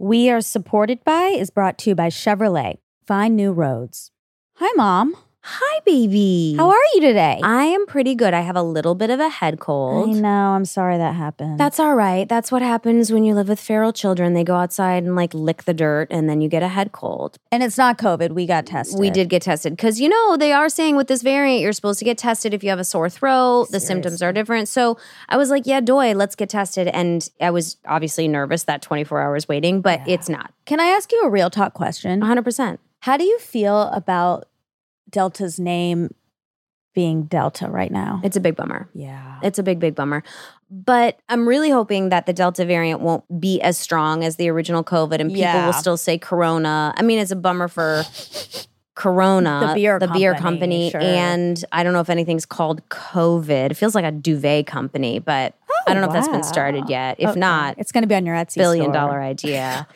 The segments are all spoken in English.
We Are Supported By is brought to you by Chevrolet. Find new roads. Hi, Mom. Hi, baby. How are you today? I am pretty good. I have a little bit of a head cold. I know. I'm sorry that happened. That's all right. That's what happens when you live with feral children. They go outside and like lick the dirt and then you get a head cold. and it's not COVID. We got tested. We did get tested because you know they are saying with this variant you're supposed to get tested if you have a sore throat. The symptoms are different. So I was like, yeah, doy, let's get tested. And I was obviously nervous that 24 hours waiting, but it's not. Can I ask you a real talk question? 100%. How do you feel about Delta's name being Delta right now? It's a big bummer. yeah. It's a big, big bummer. But I'm really hoping that the Delta variant won't be as strong as the original COVID and people Yeah. will still say Corona. I mean, it's a bummer for Corona, The beer the beer company, company. sure. And I don't know if anything's called COVID. It feels like a duvet company, but I don't know if that's been started yet. If Okay. not, it's going to be on your Etsy billion dollar idea.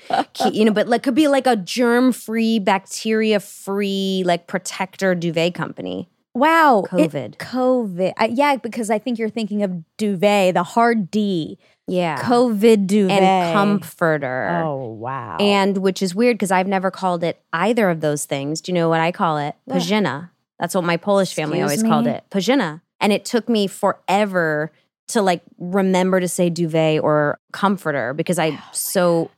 You know, but like could be like a germ free, bacteria free, like protector duvet company. Wow. it- COVID. COVID. I, yeah, because I think you're thinking of duvet, the hard D. Yeah. COVID duvet. and comforter. Oh, wow. And which is weird because I've never called it either of those things. Do you know what I call it? Pajina. That's what my Polish family Excuse always called it. Pajina. And it took me forever to like remember to say duvet or comforter because I oh so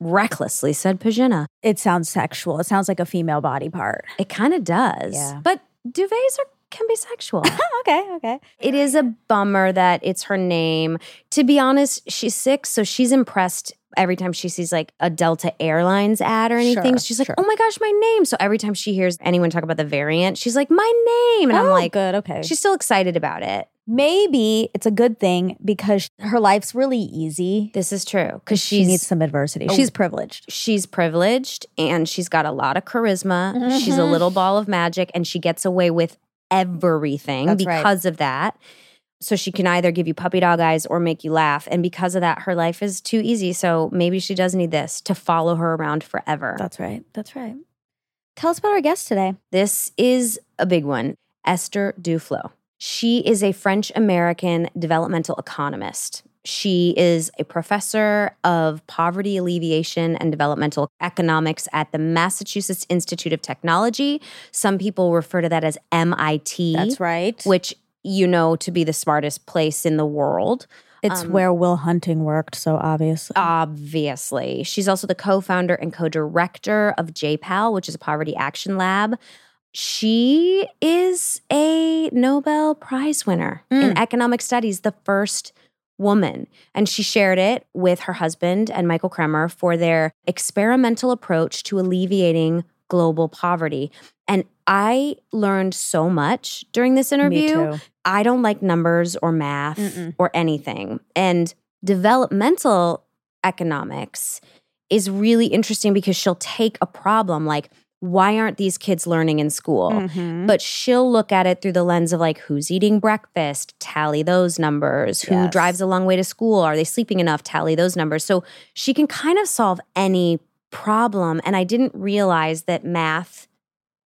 recklessly said pajina. it sounds sexual. It sounds like a female body part. It kind of does. Yeah. But duvets are can be sexual. okay, okay. It is a bummer that it's her name. To be honest, she's sick, so she's impressed every time she sees like a Delta Airlines ad or anything. Sure, she's like, sure. "Oh my gosh, my name!" So every time she hears anyone talk about the variant, she's like, "My name," and I'm Oh, like, good, okay. she's still excited about it. Maybe it's a good thing because her life's really easy. This is true because she needs some adversity. Oh. She's privileged. she's privileged and she's got a lot of charisma. She's a Mhm. little ball of magic and she gets away with everything That's right. because of that. So she can either give you puppy dog eyes or make you laugh. And because of that, her life is too easy. So maybe she does need this to follow her around forever. That's right. That's right. Tell us about our guest today. This is a big one Esther Duflo. She is a French American developmental economist. She is a professor of poverty alleviation and developmental economics at the Massachusetts Institute of Technology. Some people refer to that as MIT, That's right. which you know to be the smartest place in the world. it's um, where Will Hunting worked, so obviously. Obviously. She's also the co founder and co director of JPAL, which is a poverty action lab. She is a Nobel Prize winner in Mm. economic studies, the first woman. And she shared it with her husband and Michael Kremer for their experimental approach to alleviating global poverty. I learned so much during this interview. I don't like numbers or math Mm-mm. or anything. And developmental economics is really interesting because she'll take a problem like, why aren't these kids learning in school? Mhm. But she'll look at it through the lens of like, who's eating breakfast? Tally those numbers. Who Yes. drives a long way to school? Are they sleeping enough? Tally those numbers. So she can kind of solve any problem. And I didn't realize that math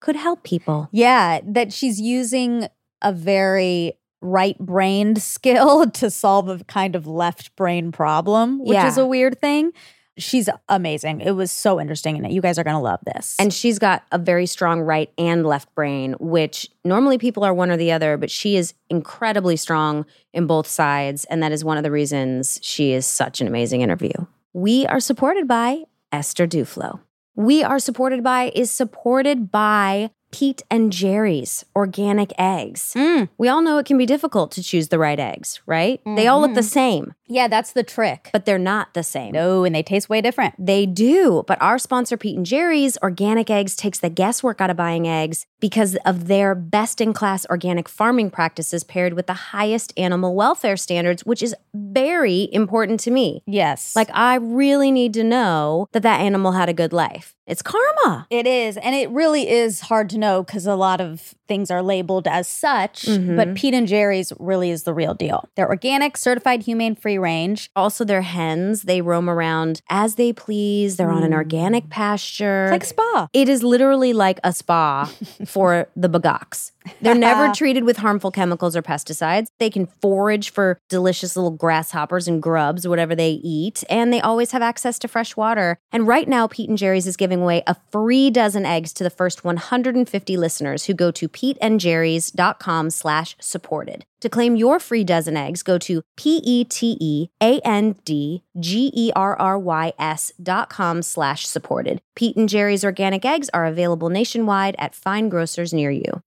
could help people. Yeah, that she's using a very right brained skill to solve a kind of left brain problem, which is a weird thing. She's amazing. It was so interesting. And you guys are going to love this. And she's got a very strong right and left brain, which normally people are one or the other, but she is incredibly strong in both sides. And that is one of the reasons she is such an amazing interview. We are supported by Esther Duflo. We are supported by is supported by Pete and Jerry's organic eggs. Mm. We all know it can be difficult to choose the right eggs, right? They all look the same, yeah, that's the trick. but they're not the same. no, and they taste way different. They do, but our sponsor, Pete and Jerry's Organic Eggs, takes the guesswork out of buying eggs because of their best in class organic farming practices paired with the highest animal welfare standards, which is very important to me. Yes. Like, I really need to know that that animal had a good life. It's karma. It is. And it really is hard to know because a lot of things are labeled as such. Mhm. But Pete and Jerry's really is the real deal. They're organic, certified humane free range. Also, they're hens. They roam around as they please. They're on an Mm. organic pasture. It's like spa. It is literally like a spa for the bugox. They're never treated with harmful chemicals or pesticides. They can forage for delicious little grasshoppers and grubs, whatever they eat, and they always have access to fresh water. And right now, Pete and Jerry's is giving away a free dozen eggs to the first 150 listeners who go to peteandgerrys.com slash supported. To claim your free dozen eggs, go to P-E-T-E-A-N-D-G-E-R-R-Y-S dot com slash supported. Pete and Jerry's organic eggs are available nationwide at fine grocers near you.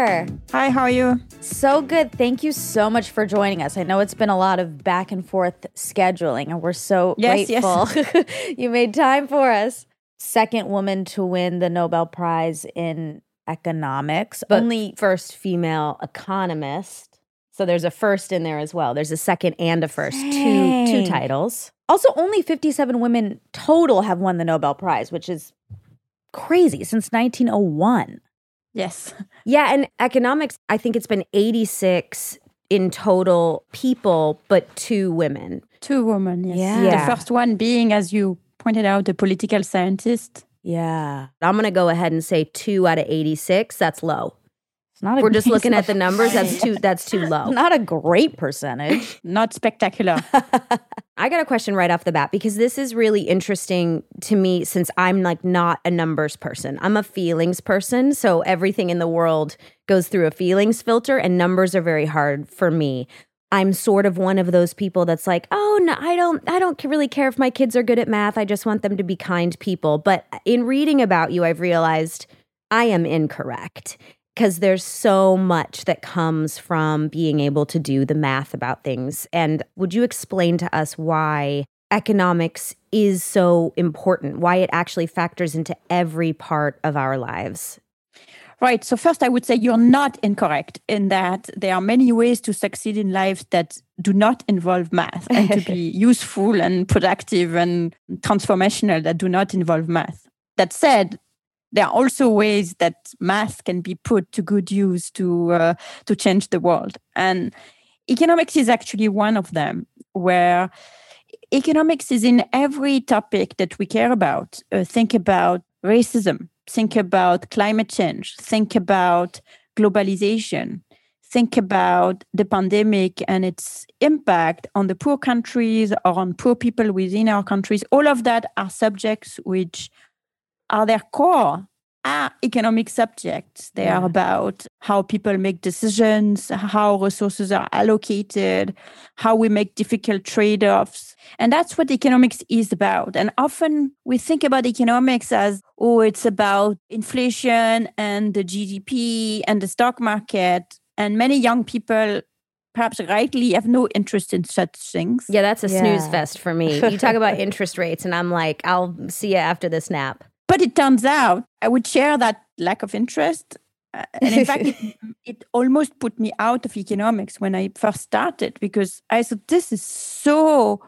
Hi. Hi, how are you? So good. Thank you so much for joining us. I know it's been a lot of back and forth scheduling, and we're so Yes, yes. grateful you made time for us. Second woman to win the Nobel Prize in economics. But Only first female economist. So there's a first in there as well. There's a second and a first. Two two titles. also only 57 women total have won the Nobel Prize, which is crazy since 1901. Yes. Yeah, and economics, I think it's been 86 in total people, but two women. Two women, yes. Yeah. Yeah. The first one being, as you pointed out, a political scientist. Yeah. I'm going to go ahead and say 2 out of 86. That's low. It's not a we're just looking at the numbers, that's too that's too low. not a great percentage. Not spectacular. I got a question right off the bat because this is really interesting to me since I'm like not a numbers person. I'm a feelings person, so everything in the world goes through a feelings filter and numbers are very hard for me. I'm sort of one of those people that's like, "Oh, no, I don't I don't really care if my kids are good at math. I just want them to be kind people." But in reading about you, I've realized I am incorrect because there's so much that comes from being able to do the math about things. And would you explain to us why economics is so important, why it actually factors into every part of our lives? right. So, first, I would say you're not incorrect in that there are many ways to succeed in life that do not involve math and to be useful and productive and transformational that do not involve math. That said, there are also ways that math can be put to good use to uh, to change the world, and economics is actually one of them. Where economics is in every topic that we care about. Uh, think about racism. Think about climate change. Think about globalization. Think about the pandemic and its impact on the poor countries or on poor people within our countries. All of that are subjects which are their core are economic subjects. They are about how people make decisions, how resources are allocated, how we make difficult trade offs. And that's what economics is about. And often we think about economics as, oh, it's about inflation and the GDP and the stock market. And many young people, perhaps rightly, have no interest in such things. Yeah, that's a snooze fest for me. You talk about interest rates, and I'm like, I'll see you after this nap. But it turns out I would share that lack of interest. Uh, and in fact, it, it almost put me out of economics when I first started because I thought, this is so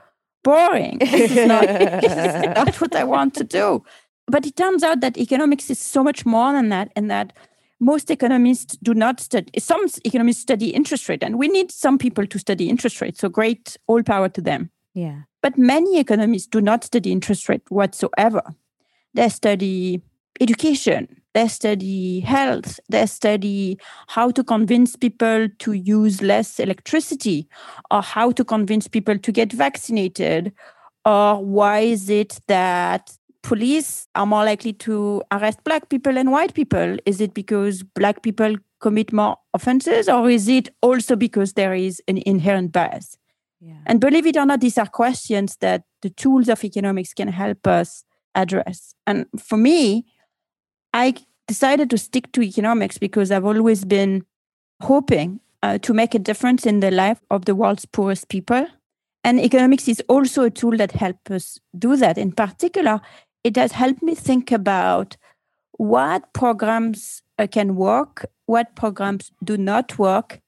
boring. This is not, this is not what I want to do. But it turns out that economics is so much more than that, and that most economists do not study, some economists study interest rate, and we need some people to study interest rate. So great, all power to them. Yeah. But many economists do not study interest rate whatsoever. They study education, they study health, they study how to convince people to use less electricity, or how to convince people to get vaccinated, or why is it that police are more likely to arrest black people than white people? Is it because black people commit more offenses, or is it also because there is an inherent bias? Yeah. And believe it or not, these are questions that the tools of economics can help us address. And for me, I decided to stick to economics because I've always been hoping uh, to make a difference in the life of the world's poorest people. And economics is also a tool that helps us do that. In particular, it has helped me think about what programs uh, can work, what programs do not work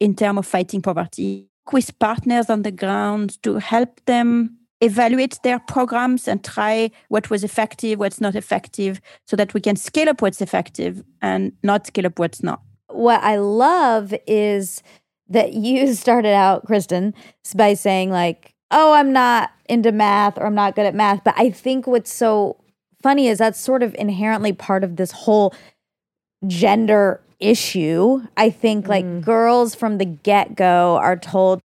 in terms of fighting poverty, with partners on the ground to help them evaluate their programs and try what was effective, what's not effective, so that we can scale up what's effective and not scale up what's not. What I love is that you started out, Kristen, by saying, like, oh, I'm not into math or I'm not good at math. But I think what's so funny is that's sort of inherently part of this whole gender issue. I think like mm. girls from the get go are told,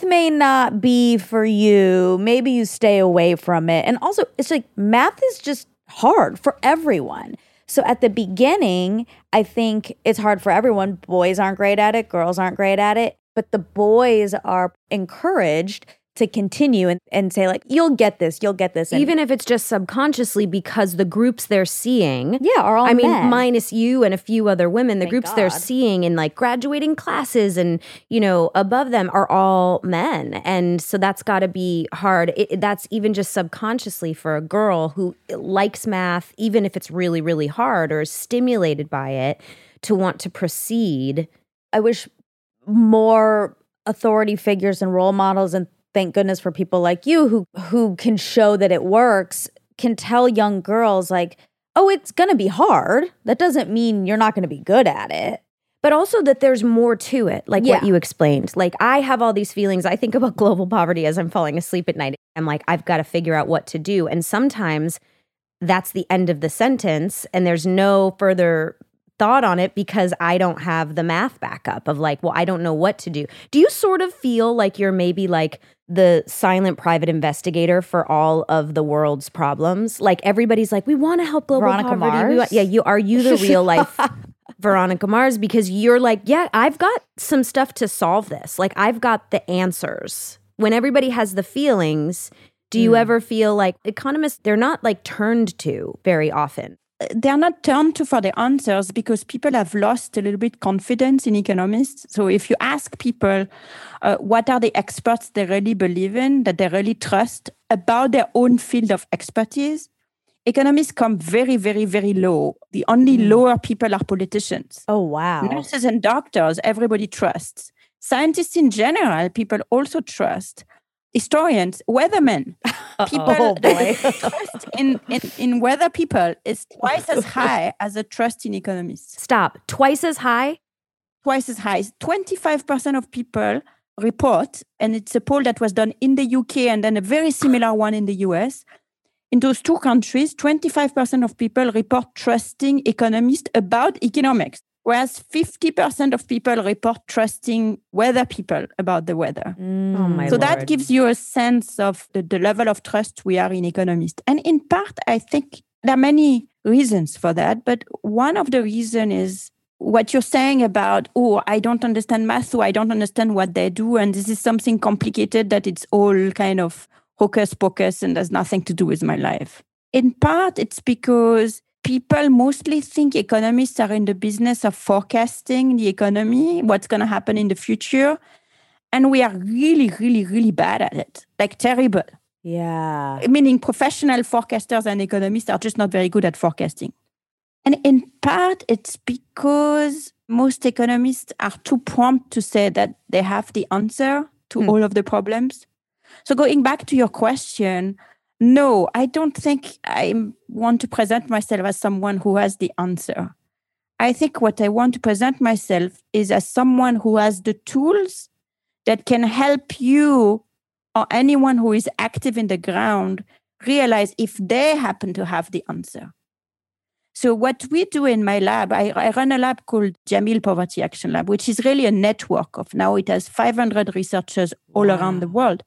"Mm, may not be for you. Maybe you stay away from it. And also, it's like math is just hard for everyone. So at the beginning, I think it's hard for everyone. Boys aren't great at it, girls aren't great at it, but the boys are encouraged to continue and, and say, like, you'll get this, you'll get this. And Even if it's just subconsciously because the groups they're seeing yeah, are all I mean, men. minus you and a few other women, the Thank groups they're seeing in like graduating classes and, you know, above them are all men. And so that's got to be hard. It- that's even just subconsciously for a girl who likes math, even if it's really, really hard or is stimulated by it, to want to proceed. I wish more authority figures and role models and thank goodness for people like you who who can show that it works can tell young girls like oh it's going to be hard that doesn't mean you're not going to be good at it but also that there's more to it, like what you explained. Like I have all these feelings. I think about global poverty as I'm falling asleep at night. I'm like, I've got to figure out what to do. And sometimes that's the end of the sentence, and there's no further thought on it because I don't have the math backup of like, well, I don't know what to do. Do you sort of feel like you're maybe like the silent private investigator for all of the world's problems? Like everybody's like, we want to help global Veronica poverty. Mars? want- yeah, you are you the real life Veronica Mars because you're like, yeah, I've got some stuff to solve this. Like, I've got the answers. When everybody has the feelings, do you hmm. ever feel like economists, they're not like turned to very often? They are not turned to for the answers because people have lost a little bit confidence in economists. So if you ask people uh, what are the experts they really believe in, that they really trust about their own field of expertise, economists come very, very, very low. The only lower people are politicians. oh wow Nurses and doctors, everybody trusts. Scientists in general, people also trust. Historians, weathermen, people Oh, boy. trust in, in, in weather people is twice as high as the trust in economists. Stop. Twice as high? Twice as high. 25% of people report, and it's a poll that was done in the UK and then a very similar one in the US. In those two countries, 25% of people report trusting economists about economics, whereas 50% of people report trusting weather people about the weather. Mm. Oh my So lord. that gives you a sense of the, the level of trust we are in economists. And in part, I think there are many reasons for that. But one of the reasons is what you're saying about, oh, I don't understand math, so I don't understand what they do. And this is something complicated that it's all kind of hocus pocus and has nothing to do with my life. In part, it's because people mostly think economists are in the business of forecasting the economy, what's going to happen in the future and we are really really really bad at it. Like terrible. Yeah. Meaning professional forecasters and economists are just not very good at forecasting. And in part it's because most economists are too prompt to say that they have the answer to Hmm. all of the problems. So going back to your question no i don't think i want to present myself as someone who has the answer i think what i want to present myself is as someone who has the tools that can help you or anyone who is active in the ground realize if they happen to have the answer. So, what we do in my lab, I, I run a lab called Jameel Poverty Action Lab, which is really a network of now it has 500 researchers all around the world.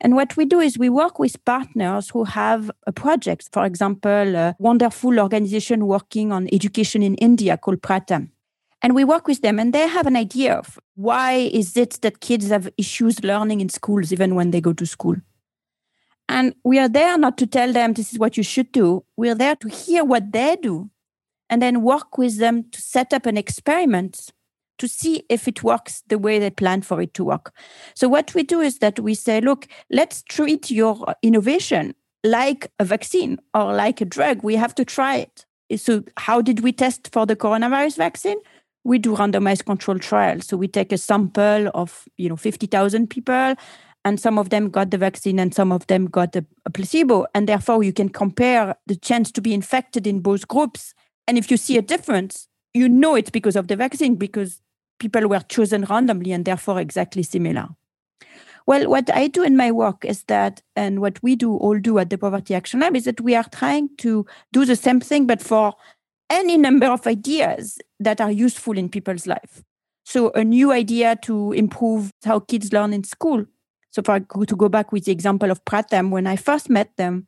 And what we do is we work with partners who have a project, for example, a wonderful organization working on education in India called Pratham. And we work with them and they have an idea of why is it that kids have issues learning in schools even when they go to school. And we are there not to tell them this is what you should do. We're there to hear what they do and then work with them to set up an experiment to see if it works the way they plan for it to work so what we do is that we say look let's treat your innovation like a vaccine or like a drug we have to try it So, how did we test for the coronavirus vaccine? We do randomized control trials. So we take a sample of you know fifty thousand people, and some of them got the vaccine and some of them got a, a placebo, and therefore you can compare the chance to be infected in both groups. And if you see a difference, you know it's because of the vaccine because people were chosen randomly and therefore exactly similar. Well, what I do in my work is that, and what we do all do at the Poverty Action Lab is that we are trying to do the same thing, but for any number of ideas that are useful in people's life. So, a new idea to improve how kids learn in school. So, for to go back with the example of Pratham, when I first met them,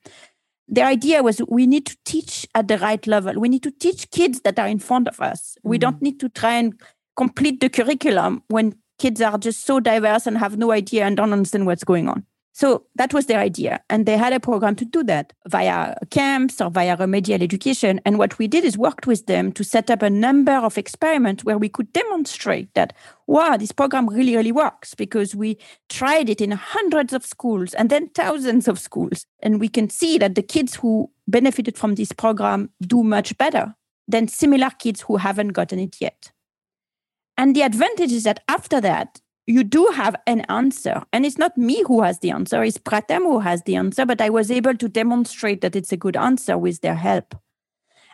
the idea was we need to teach at the right level. We need to teach kids that are in front of us. We mm. don't need to try and complete the curriculum when kids are just so diverse and have no idea and don't understand what's going on. So that was their idea. And they had a program to do that via camps or via remedial education. And what we did is worked with them to set up a number of experiments where we could demonstrate that, wow, this program really, really works because we tried it in hundreds of schools and then thousands of schools. And we can see that the kids who benefited from this program do much better than similar kids who haven't gotten it yet. And the advantage is that after that, you do have an answer. And it's not me who has the answer, it's Pratham who has the answer, but I was able to demonstrate that it's a good answer with their help.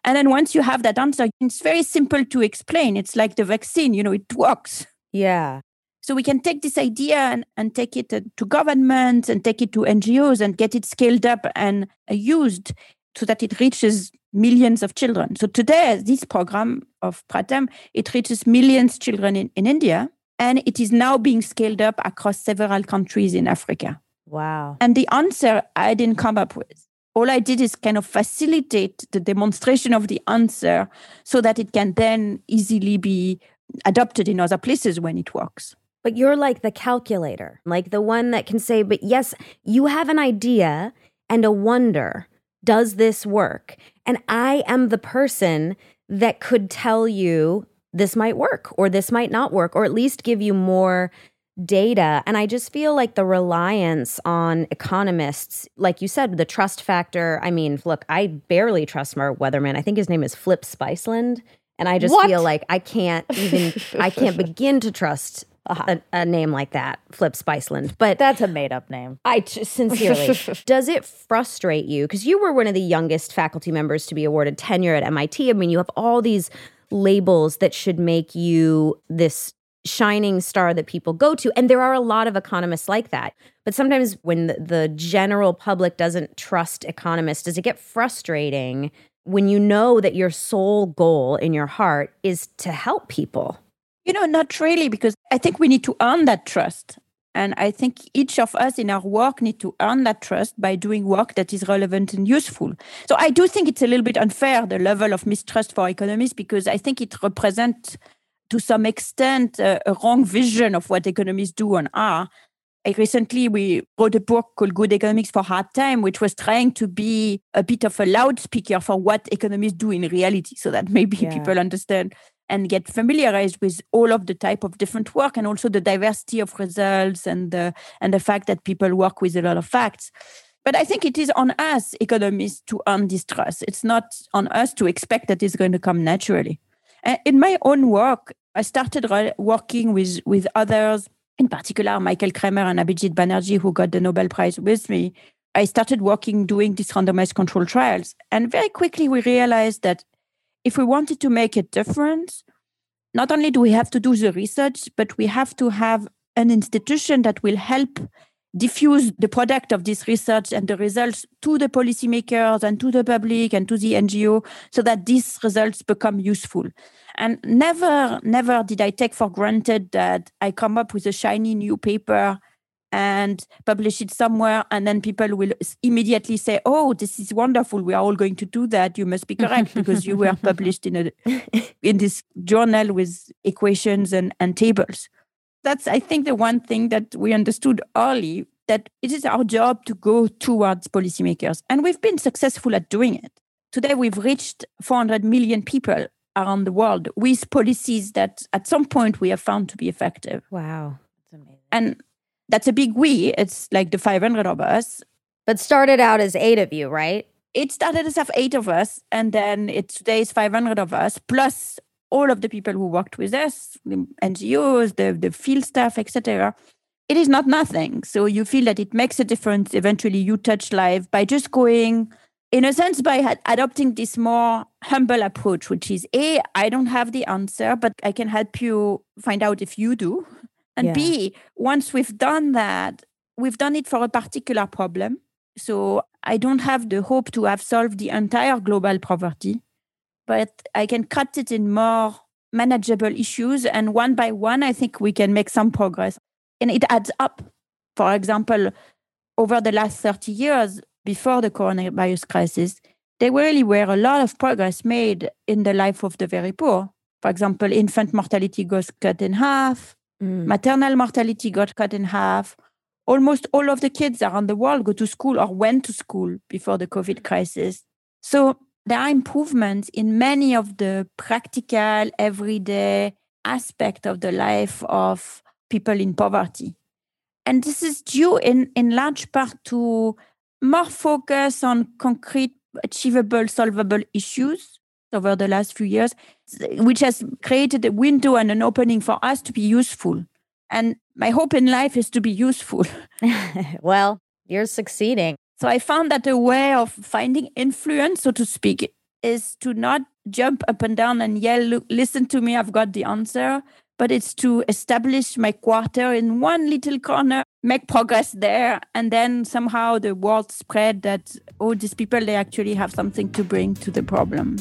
And then once you have that answer, it's very simple to explain. It's like the vaccine, you know, it works. Yeah. So we can take this idea and, and take it uh, to governments and take it to NGOs and get it scaled up and uh, used so that it reaches millions of children. So today, this program of Pratham, it reaches millions of children in, in India and it is now being scaled up across several countries in Africa. Wow. And the answer I didn't come up with. All I did is kind of facilitate the demonstration of the answer so that it can then easily be adopted in other places when it works. But you're like the calculator, like the one that can say, but yes, you have an idea and a wonder. Does this work? And I am the person that could tell you this might work or this might not work, or at least give you more data. And I just feel like the reliance on economists, like you said, the trust factor. I mean, look, I barely trust Mark Weatherman. I think his name is Flip Spiceland. And I just What? feel like I can't even, I can't begin to trust Uh-huh. a, a name like that, Flip Spiceland. But That's a made up name. I t- sincerely, does it frustrate you? Because you were one of the youngest faculty members to be awarded tenure at MIT. I mean, you have all these labels that should make you this shining star that people go to. And there are a lot of economists like that. But sometimes when the, the general public doesn't trust economists, does it get frustrating when you know that your sole goal in your heart is to help people? You know, not really, because I think we need to earn that trust. And I think each of us in our work need to earn that trust by doing work that is relevant and useful. So I do think it's a little bit unfair, the level of mistrust for economists, because I think it represents to some extent uh, a wrong vision of what economists do and are. I recently we wrote a book called Good Economics for Hard Time, which was trying to be a bit of a loudspeaker for what economists do in reality, so that maybe Yeah. people understand and get familiarized with all of the type of different work and also the diversity of results and the and the fact that people work with a lot of facts. But I think it is on us economists to earn this trust. It's not on us to expect that it's going to come naturally. Uh, In my own work, I started working with with others, in particular Michael Kremer and Abhijit Banerjee, who got the Nobel Prize with me. I started working doing these randomized control trials, and very quickly we realized that if we wanted to make a difference, not only do we have to do the research, but we have to have an institution that will help diffuse the product of this research and the results to the policymakers and to the public and to the NGO so that these results become useful. And never, never did I take for granted that I come up with a shiny new paper and publish it somewhere and then people will immediately say oh this is wonderful. We are all going to do that. You must be correct because you were published in a in this journal with equations and, and tables. That's i think the one thing that we understood early that it is our job to go towards policymakers and we've been successful at doing it. Today we've reached 400 million people around the world with policies that at some point we have found to be effective. Wow. That's amazing. and that's a big we. It's like the 500 of us. But started out as eight of you, right? it started as eight of us, and then it today is 500 of us, plus all of the people who worked with us, the NGOs, the, the field staff, etc. It is not nothing. So you feel that it makes a difference. Eventually, you touch life by just going, in a sense, by ad- adopting this more humble approach, which is A, I don't have the answer, but I can help you find out if you do. And Yeah. B, once we've done that, we've done it for a particular problem. So I don't have the hope to have solved the entire global poverty, but I can cut it in more manageable issues. And one by one, I think we can make some progress. And it adds up. For example, over the last 30 years before the coronavirus crisis, there really were a lot of progress made in the life of the very poor. For example, infant mortality goes cut in half, Mm. maternal mortality got cut in half. Almost all of the kids around the world go to school or went to school before the COVID crisis. So there are improvements in many of the practical, everyday aspect of the life of people in poverty. And this is due in, in large part to more focus on concrete, achievable, solvable issues over the last few years, which has created a window and an opening for us to be useful. And my hope in life is to be useful. well, you're succeeding. So I found that a way of finding influence, so to speak, is to not jump up and down and yell, Look, listen to me, I've got the answer. But it's to establish my quarter in one little corner, make progress there, and then somehow the word spread that, oh, these people, they actually have something to bring to the problem.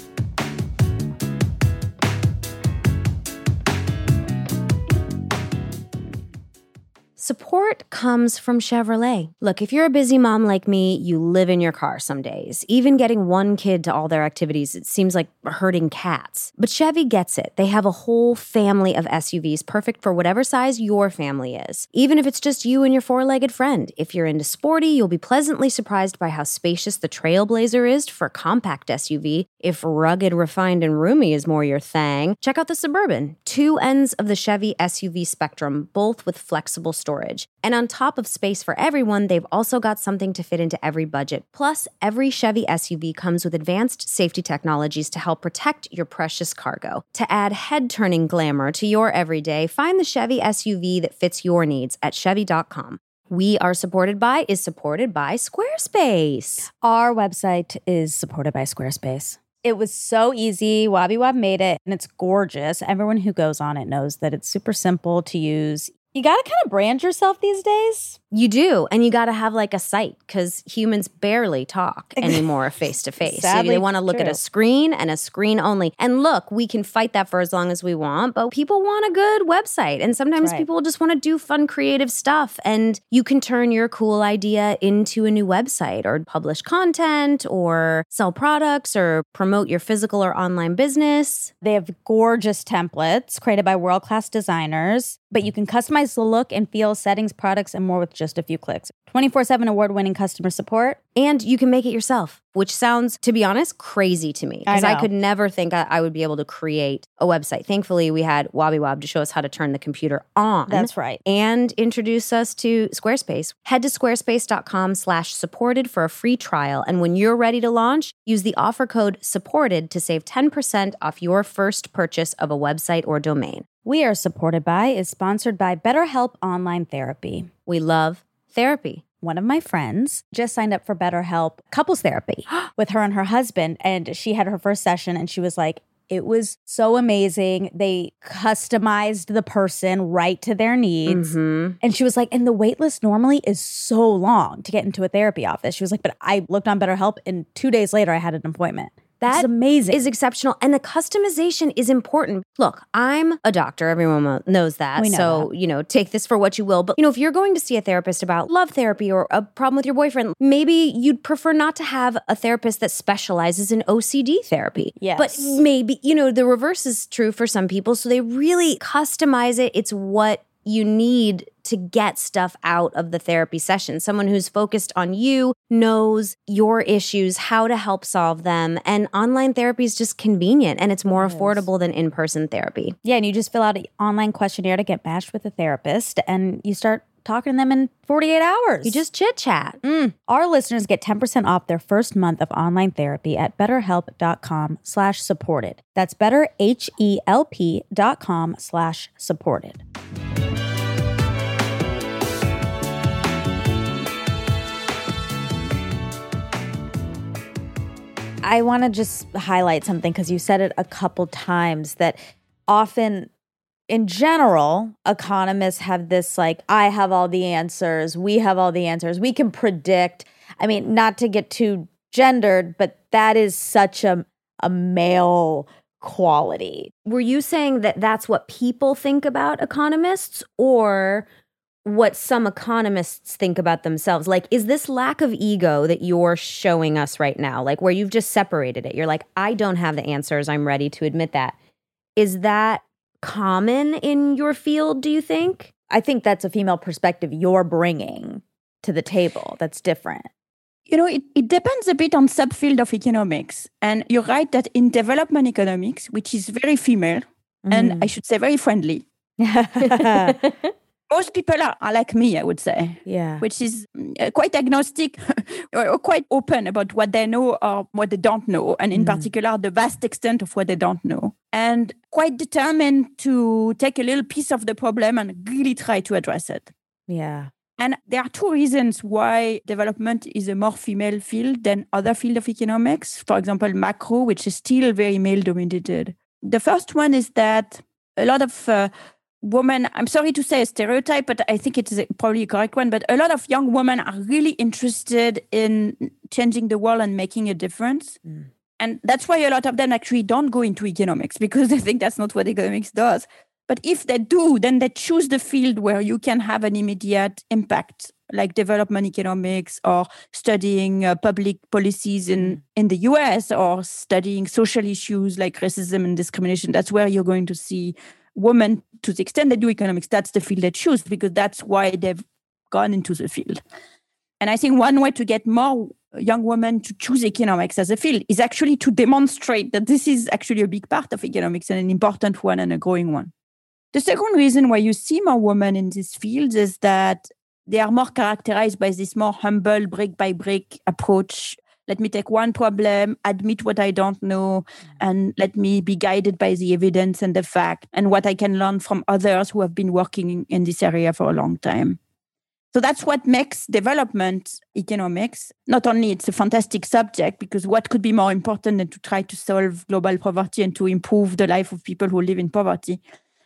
Support comes from Chevrolet. Look, if you're a busy mom like me, you live in your car some days. Even getting one kid to all their activities, it seems like herding cats. But Chevy gets it. They have a whole family of SUVs perfect for whatever size your family is. Even if it's just you and your four legged friend. If you're into sporty, you'll be pleasantly surprised by how spacious the Trailblazer is for a compact SUV. If rugged, refined, and roomy is more your thing, check out the Suburban. Two ends of the Chevy SUV spectrum, both with flexible storage. And on top of space for everyone, they've also got something to fit into every budget. Plus, every Chevy SUV comes with advanced safety technologies to help protect your precious cargo. To add head turning glamour to your everyday, find the Chevy SUV that fits your needs at Chevy.com. We are supported by is supported by Squarespace. Our website is supported by Squarespace. It was so easy. Wabi Wab made it and it's gorgeous. Everyone who goes on it knows that it's super simple to use. You got to kind of brand yourself these days. You do, and you got to have like a site because humans barely talk anymore face to face. They want to look at a screen and a screen only. And look, we can fight that for as long as we want, but people want a good website, and sometimes right. people just want to do fun, creative stuff. And you can turn your cool idea into a new website, or publish content, or sell products, or promote your physical or online business. They have gorgeous templates created by world class designers, but you can customize the look and feel, settings, products, and more with just a few clicks. 24 7 award winning customer support. And you can make it yourself, which sounds, to be honest, crazy to me. Because I, know. could never think I, I would be able to create a website. Thankfully, we had Wobby Wob to show us how to turn the computer on. That's right. And introduce us to Squarespace. Head to squarespace.com slash supported for a free trial. And when you're ready to launch, use the offer code supported to save 10% off your first purchase of a website or domain. We are supported by, is sponsored by BetterHelp Online Therapy. We love therapy. One of my friends just signed up for BetterHelp couples therapy with her and her husband. And she had her first session and she was like, it was so amazing. They customized the person right to their needs. Mhm. And she was like, and the wait list normally is so long to get into a therapy office. She was like, but I looked on BetterHelp and two days later I had an appointment. That's amazing. is exceptional and the customization is important. Look, I'm a doctor. Everyone knows that. Know so, you know, take this for what you will. But, you know, if you're going to see a therapist about love therapy or a problem with your boyfriend, maybe you'd prefer not to have a therapist that specializes in OCD therapy. Yes. But maybe, you know, the reverse is true for some people. So they really customize it. It's what you need to get stuff out of the therapy session. Someone who's focused on you, knows your issues, how to help solve them. And online therapy is just convenient and it's more It affordable than in person therapy. yeah, and you just fill out an online questionnaire to get matched with a therapist and you start talking to them in 48 hours. You just chit chat. Mm. Our listeners get 10% off their first month of online therapy at betterhelp.com slash supported. That's betterhelp.com slash supported. I want to just highlight something because you said it a couple times that often in general, economists have this like, I have all the answers, we have all the answers, we can predict. I mean, not to get too gendered, but that is such a, a male quality. Were you saying that that's what people think about economists or what some economists think about themselves? Like, is this lack of ego that you're showing us right now, like where you've just separated it? You're like, I don't have the answers. I'm ready to admit that. Is that common in your field, do you think? I think that's a female perspective you're bringing to the table that's different. You know, it, it depends a bit on subfield of economics. And you're right that in development economics, which is very female, and mm-hmm. I should say very friendly, most people are, are like me, I would say. yeah. which is mm, uh, quite agnostic or or quite open about what they know or what they don't know, and in Mhm. particular, the vast extent of what they don't know, and quite determined to take a little piece of the problem and really try to address it. Yeah. And there are two reasons why development is a more female field than other field of economics. For example, macro, which is still very male dominated. The first one is that a lot of uh, women, I'm sorry to say a stereotype, but I think it's probably a correct one, but a lot of young women are really interested in changing the world and making a difference. Mm. And that's why a lot of them actually don't go into economics because they think that's not what economics does. But if they do, then they choose the field where you can have an immediate impact, like development economics or studying uh, public policies in, in the US or studying social issues like racism and discrimination. That's where you're going to see women, to the extent they do economics, that's the field they choose because that's why they've gone into the field. And I think one way to get more young women to choose economics as a field is actually to demonstrate that this is actually a big part of economics and an important one and a growing one. The second reason why you see more women in these fields is that they are more characterized by this more humble, brick by brick approach. Let me take one problem, admit what I don't know, and let me be guided by the evidence and the fact and what I can learn from others who have been working in, in this area for a long time. So that's what makes development economics. Not only it's a fantastic subject because what could be more important than to try to solve global poverty and to improve the life of people who live in poverty,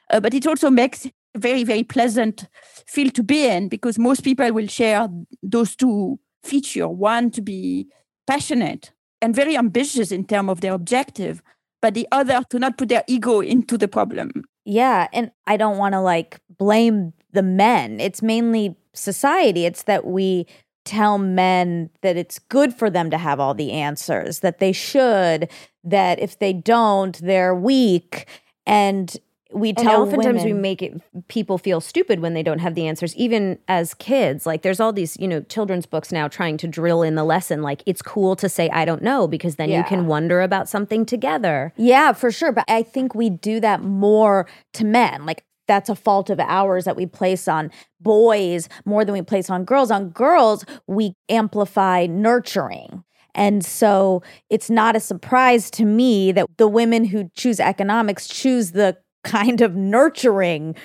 uh, but it also makes a very very pleasant field to be in because most people will share those two features: one to be passionate and very ambitious in terms of their objective, but the other to not put their ego into the problem. Yeah. And I don't want to like blame the men. It's mainly society. It's that we tell men that it's good for them to have all the answers, that they should, that if they don't, they're weak. And we And tell oftentimes we make it people feel stupid when they don't have the answers, even as kids. Like there's all these, you know, children's books now trying to drill in the lesson. Like it's cool to say I don't know because then you can wonder about something together. Yeah, for sure. But I think we do that more to men. Like that's a fault of ours that we place on boys more than we place on girls. On girls, we amplify nurturing. And so it's not a surprise to me that the women who choose economics choose the kind of nurturing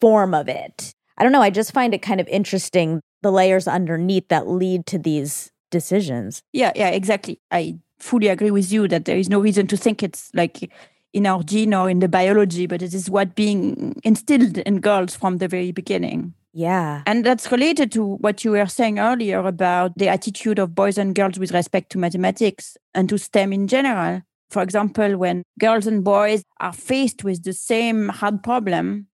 form of it. I don't know. I just find it kind of interesting the layers underneath that lead to these decisions. Yeah, yeah, exactly. I fully agree with you that there is no reason to think it's like in our gene or in the biology, but it is what being instilled in girls from the very beginning. Yeah. And that's related to what you were saying earlier about the attitude of boys and girls with respect to mathematics and to STEM in general. For example, when girls and boys are faced with the same hard problem,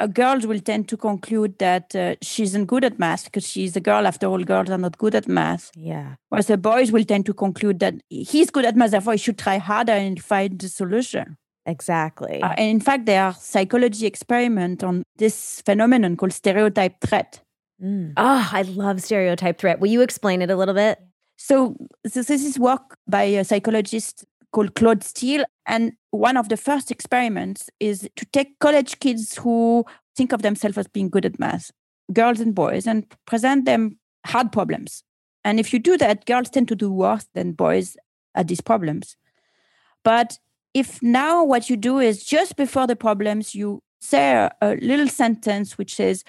uh, girls will tend to conclude that uh, she isn't good at math because she's a girl. After all, girls are not good at math. Yeah. Whereas the boys will tend to conclude that he's good at math, therefore he should try harder and find the solution. Exactly. Uh, and in fact, there are psychology experiments on this phenomenon called stereotype threat. Mm. Oh, I love stereotype threat. Will you explain it a little bit? So this, this is work by a psychologist called Claude Steele. And one of the first experiments is to take college kids who think of themselves as being good at math girls and boys and present them hard problems. And if you do that, girls tend to do worse than boys at these problems. But if now what you do is just before the problems, you say a, little sentence which says,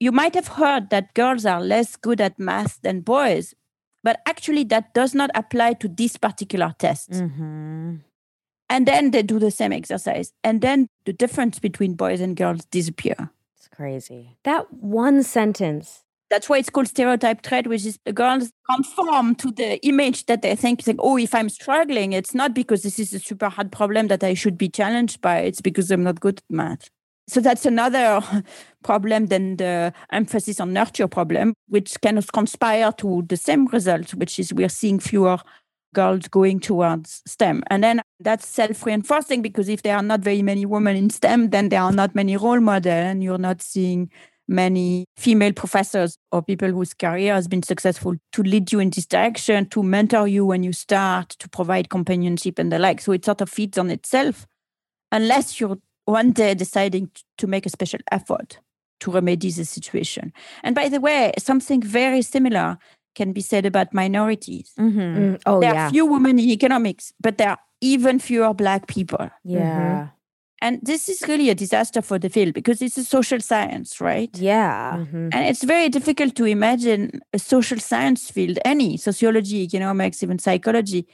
you might have heard that girls are less good at math than boys, but actually that does not apply to this particular test. Mm-hmm. And then they do the same exercise. And then the difference between boys and girls disappear. It's crazy. That one sentence. That's why it's called stereotype threat, which is the girls conform to the image that they think, like, oh, if I'm struggling, it's not because this is a super hard problem that I should be challenged by. It's because I'm not good at math. So that's another problem than the emphasis on nurture problem, which of conspire to the same result, which is we're seeing fewer girls going towards STEM. And then that's self-reinforcing because if there are not very many women in STEM, then there are not many role models and you're not seeing many female professors or people whose career has been successful to lead you in this direction, to mentor you when you start, to provide companionship and the like. So it sort of feeds on itself unless you're one day deciding to make a special effort to remedy the situation. And by the way, something very similar can be said about minorities. Mm-hmm. Mm, oh, there yeah. are few women in economics, but there are even fewer black people. Yeah. And this is really a disaster for the field because it's a social science, right? Yeah. Mhm. And it's very difficult to imagine a social science field, any sociology, economics, even psychology,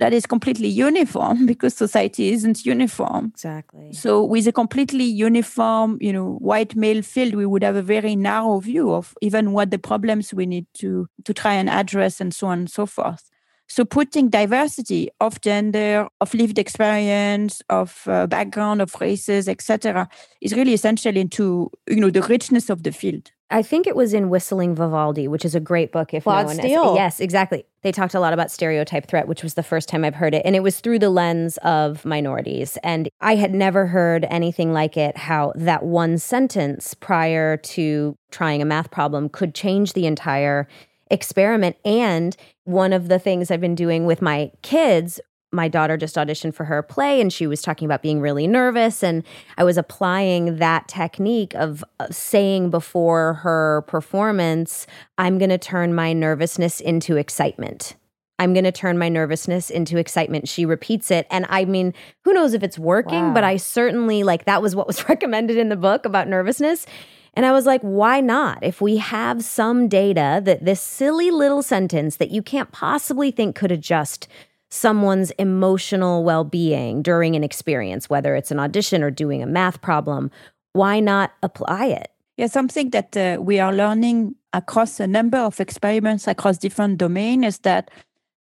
that is completely uniform because society isn't uniform. Exactly. So with a completely uniform, you know, white male field, we would have a very narrow view of even what the problems we need to to try and address and so on and so forth. So putting diversity of gender, of lived experience, of uh, background, of races, etc., is really essential into you know the richness of the field. I think it was in Whistling Vivaldi, which is a great book. If Claude no Steele. has, yes, exactly. They talked a lot about stereotype threat, which was the first time I've heard it, and it was through the lens of minorities. And I had never heard anything like it. How that one sentence prior to trying a math problem could change the entire experiment. And one of the things I've been doing with my kids my daughter just auditioned for her play and she was talking about being really nervous and i was applying that technique of uh, saying before her performance i'm going to turn my nervousness into excitement i'm going to turn my nervousness into excitement she repeats it and i mean who knows if it's working Wow. but i certainly like that was what was recommended in the book about nervousness and I was like, why not? If we have some data that this silly little sentence that you can't possibly think could adjust someone's emotional well being during an experience, whether it's an audition or doing a math problem, why not apply it? Yeah, something that uh, we are learning across a number of experiments across different domains is that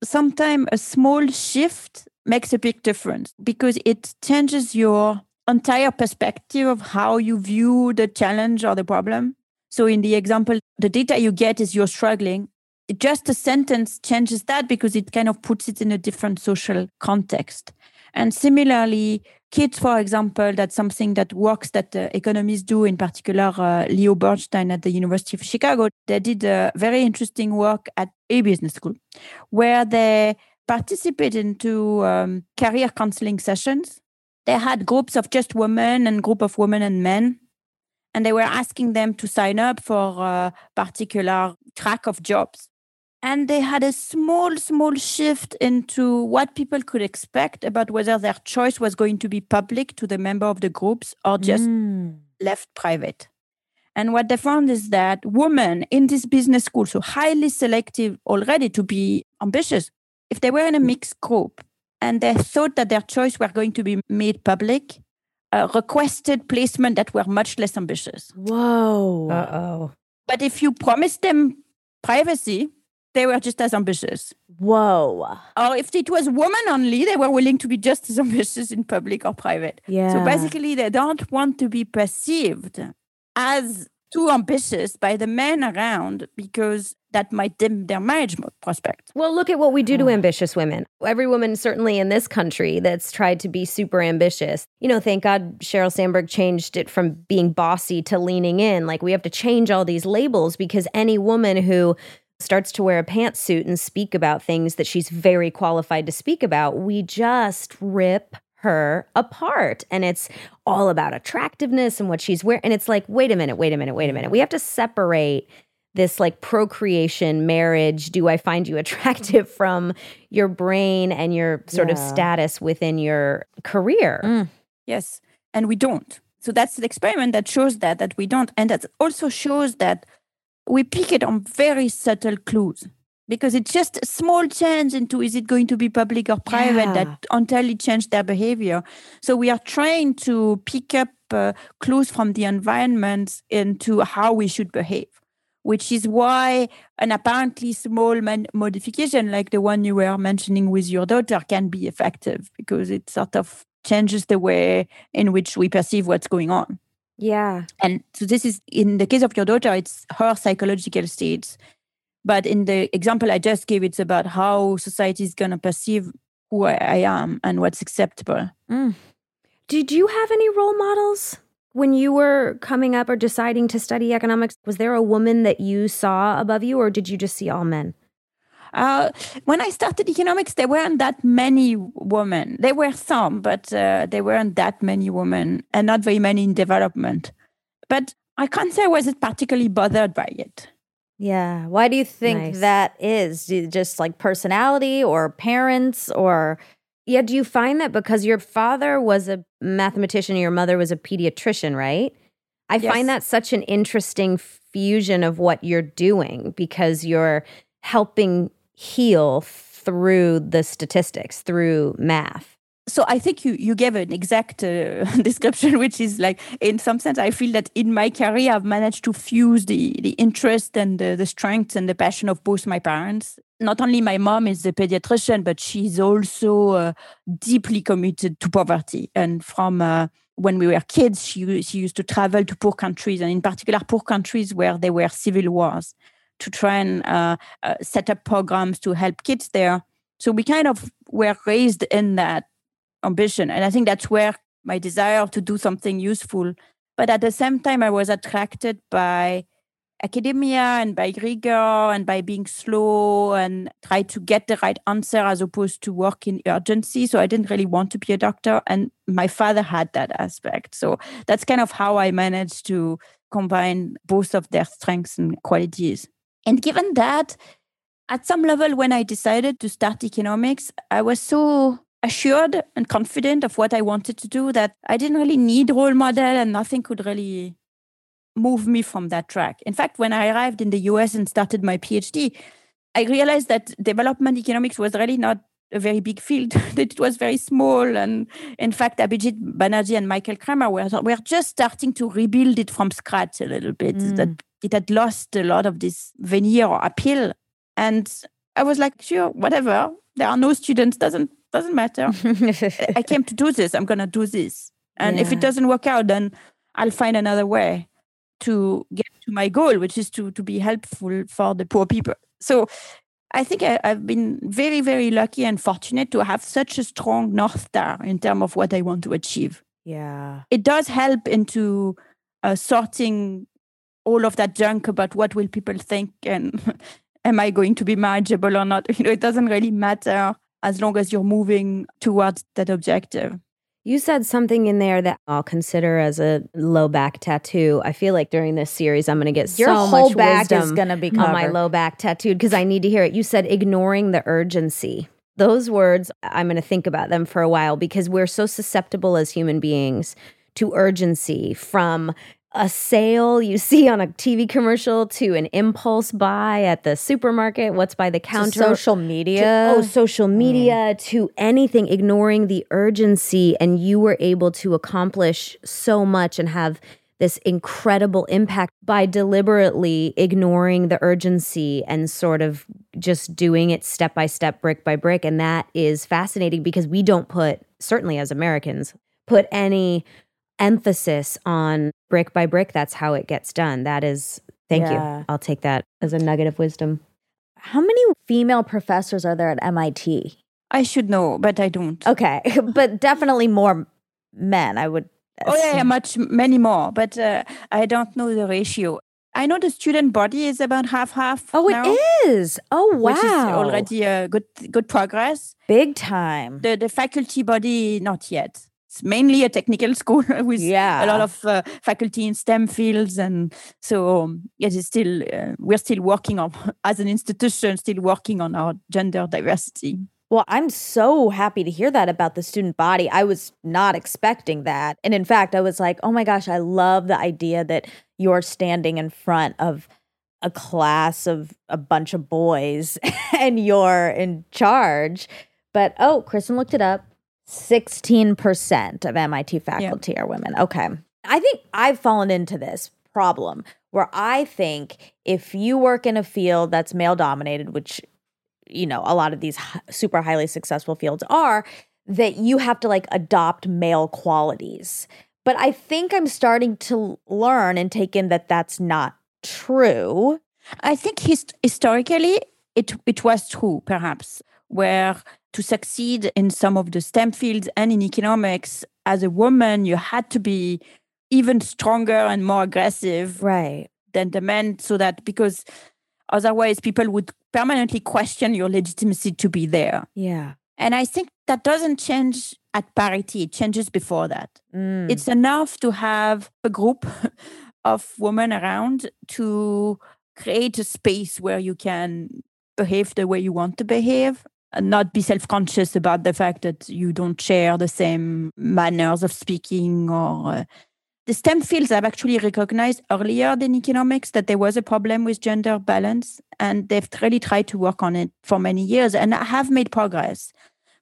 sometimes a small shift makes a big difference because it changes your entire perspective of how you view the challenge or the problem. So, in the example, the data you get is you're struggling. Just a sentence changes that because it kind of puts it in a different social context. And similarly, kids, for example, that's something that works that uh, economists do, in particular, uh, Leo Bursztyn at the University of Chicago. They did a very interesting work at a business school where they participated into um, career counseling sessions. They had groups of just women and group of women and men. And they were asking them to sign up for a particular track of jobs. And they had a small, small shift into what people could expect about whether their choice was going to be public to the member of the groups or just Mm. left private. And what they found is that women in this business school, so highly selective already to be ambitious, if they were in a mixed group and they thought that their choice were going to be made public, uh, requested placement that were much less ambitious. Whoa. Uh oh. But if you promised them privacy, they were just as ambitious. Whoa. Or if it was women only, they were willing to be just as ambitious in public or private. Yeah. So basically, they don't want to be perceived as too ambitious by the men around because that might dim their marriage prospects. Well, look at what we do to hmm. ambitious women. Every woman, certainly in this country, that's tried to be super ambitious. You know, thank God Sheryl Sandberg changed it from being bossy to leaning in. Like, we have to change all these labels because any woman who starts to wear a pantsuit and speak about things that she's very qualified to speak about, we just rip her apart. And it's all about attractiveness and what she's wearing. And it's like, wait a minute, wait a minute, wait a minute. We have to separate this like procreation, marriage, do I find you attractive from your brain and your sort of status within your career. Mm. Yes, and we don't. So that's the experiment that shows that that we don't, and that also shows that we pick it on very subtle clues because it's just a small change into is it going to be public or private Yeah. that entirely changed their behavior. So we are trying to pick up uh, clues from the environment into how we should behave. Which is why an apparently small man- modification, like the one you were mentioning with your daughter, can be effective because it sort of changes the way in which we perceive what's going on. Yeah. And so this is in the case of your daughter, it's her psychological states. But in the example I just gave, it's about how society is going to perceive who I, I am and what's acceptable. Mm. Did you have any role models when you were coming up or deciding to study economics? Was there a woman that you saw above you, or did you just see all men? Uh, when I started economics, there weren't that many women. There were some, but uh, there weren't that many women and not very many in development. But I can't say I wasn't particularly bothered by it. Yeah. Why do you think Nice. that is? Just like personality or parents or Yeah, do you find that because your father was a mathematician, your mother was a pediatrician, right? I Yes. find that such an interesting fusion of what you're doing because you're helping heal through the statistics, through math. so I think you you gave an exact uh, description, which is like in some sense I feel that in my career I've managed to fuse the the interest and the, the strengths and the passion of both my parents. Not only my mom is a pediatrician, but she's also uh, deeply committed to poverty. And from uh, when we were kids, she she used to travel to poor countries, and in particular poor countries where there were civil wars, to try and uh, uh, set up programs to help kids there. So we kind of were raised in that ambition. And I think that's where my desire to do something useful. But at the same time, I was attracted by academia and by rigor and by being slow and try to get the right answer as opposed to work in urgency. So I didn't really want to be a doctor. And my father had that aspect. So that's kind of how I managed to combine both of their strengths and qualities. And given that, at some level, when I decided to start economics, I was so assured and confident of what I wanted to do that I didn't really need role model and nothing could really move me from that track. In fact, when I arrived in the US and started my PhD, I realized that development economics was really not a very big field, that it was very small. And in fact, Abhijit Banerjee and Michael Kremer were, were just starting to rebuild it from scratch a little bit. Mm. That it had lost a lot of this veneer or appeal. And I was like, sure, whatever. There are no students, doesn't doesn't matter. I came to do this. I'm gonna do this. And if it doesn't work out, then I'll find another way to get to my goal, which is to to be helpful for the poor people. So I think I, I've been very, very lucky and fortunate to have such a strong north star in terms of what I want to achieve. yeah. It does help into uh, sorting all of that junk about what will people think and am I going to be manageable or not. You know, it doesn't really matter as long as you're moving towards that objective. You said something in there that I'll consider as a low back tattoo. I feel like during this series, I'm going to get Your so whole much back is wisdom gonna be on my low back tattooed because I need to hear it. You said ignoring the urgency. Those words, I'm going to think about them for a while because we're so susceptible as human beings to urgency from a sale you see on a TV commercial to an impulse buy at the supermarket, what's by the To counter social to- media. oh, social mm. media, to anything, ignoring the urgency. And you were able to accomplish so much and have this incredible impact by deliberately ignoring the urgency and sort of just doing it step by step, brick by brick. And that is fascinating because we don't put, certainly as Americans, put any emphasis on brick by brick. That's how it gets done. That is, thank Yeah. you. I'll take that as a nugget of wisdom. How many female professors are there at MIT? I should know, but I don't. Okay, but definitely more men. I would. Oh yeah, yeah, much many more, but uh, I don't know the ratio. I know the student body is about half half. Oh, now, it is. Oh, wow. Which is already a good good progress. big time. The the faculty body not yet. It's mainly a technical school with Yeah. a lot of uh, faculty in STEM fields, and so um, it is still uh, we're still working on as an institution, still working on our gender diversity. Well, I'm so happy to hear that about the student body. I was not expecting that. And in fact, I was like, oh my gosh, I love the idea that you're standing in front of a class of a bunch of boys and you're in charge. But oh, Kristen looked it up 16% of MIT faculty are women. Okay. I think I've fallen into this problem where I think if you work in a field that's male dominated, which you know a lot of these super highly successful fields are that you have to like adopt male qualities but i think i'm starting to learn and take in that that's not true I think hist- historically it it was true, perhaps, where to succeed in some of the STEM fields and in economics, as a woman, you had to be even stronger and more aggressive right than the men, so that because otherwise people would permanently question your legitimacy to be there. yeah And I think that doesn't change at parity; it changes before that Mm. it's enough to have a group of women around to create a space where you can behave the way you want to behave not be self-conscious about the fact that you don't share the same manners of speaking or uh, the STEM fields have actually recognized earlier than economics that there was a problem with gender balance, and they've really tried to work on it for many years and have made progress.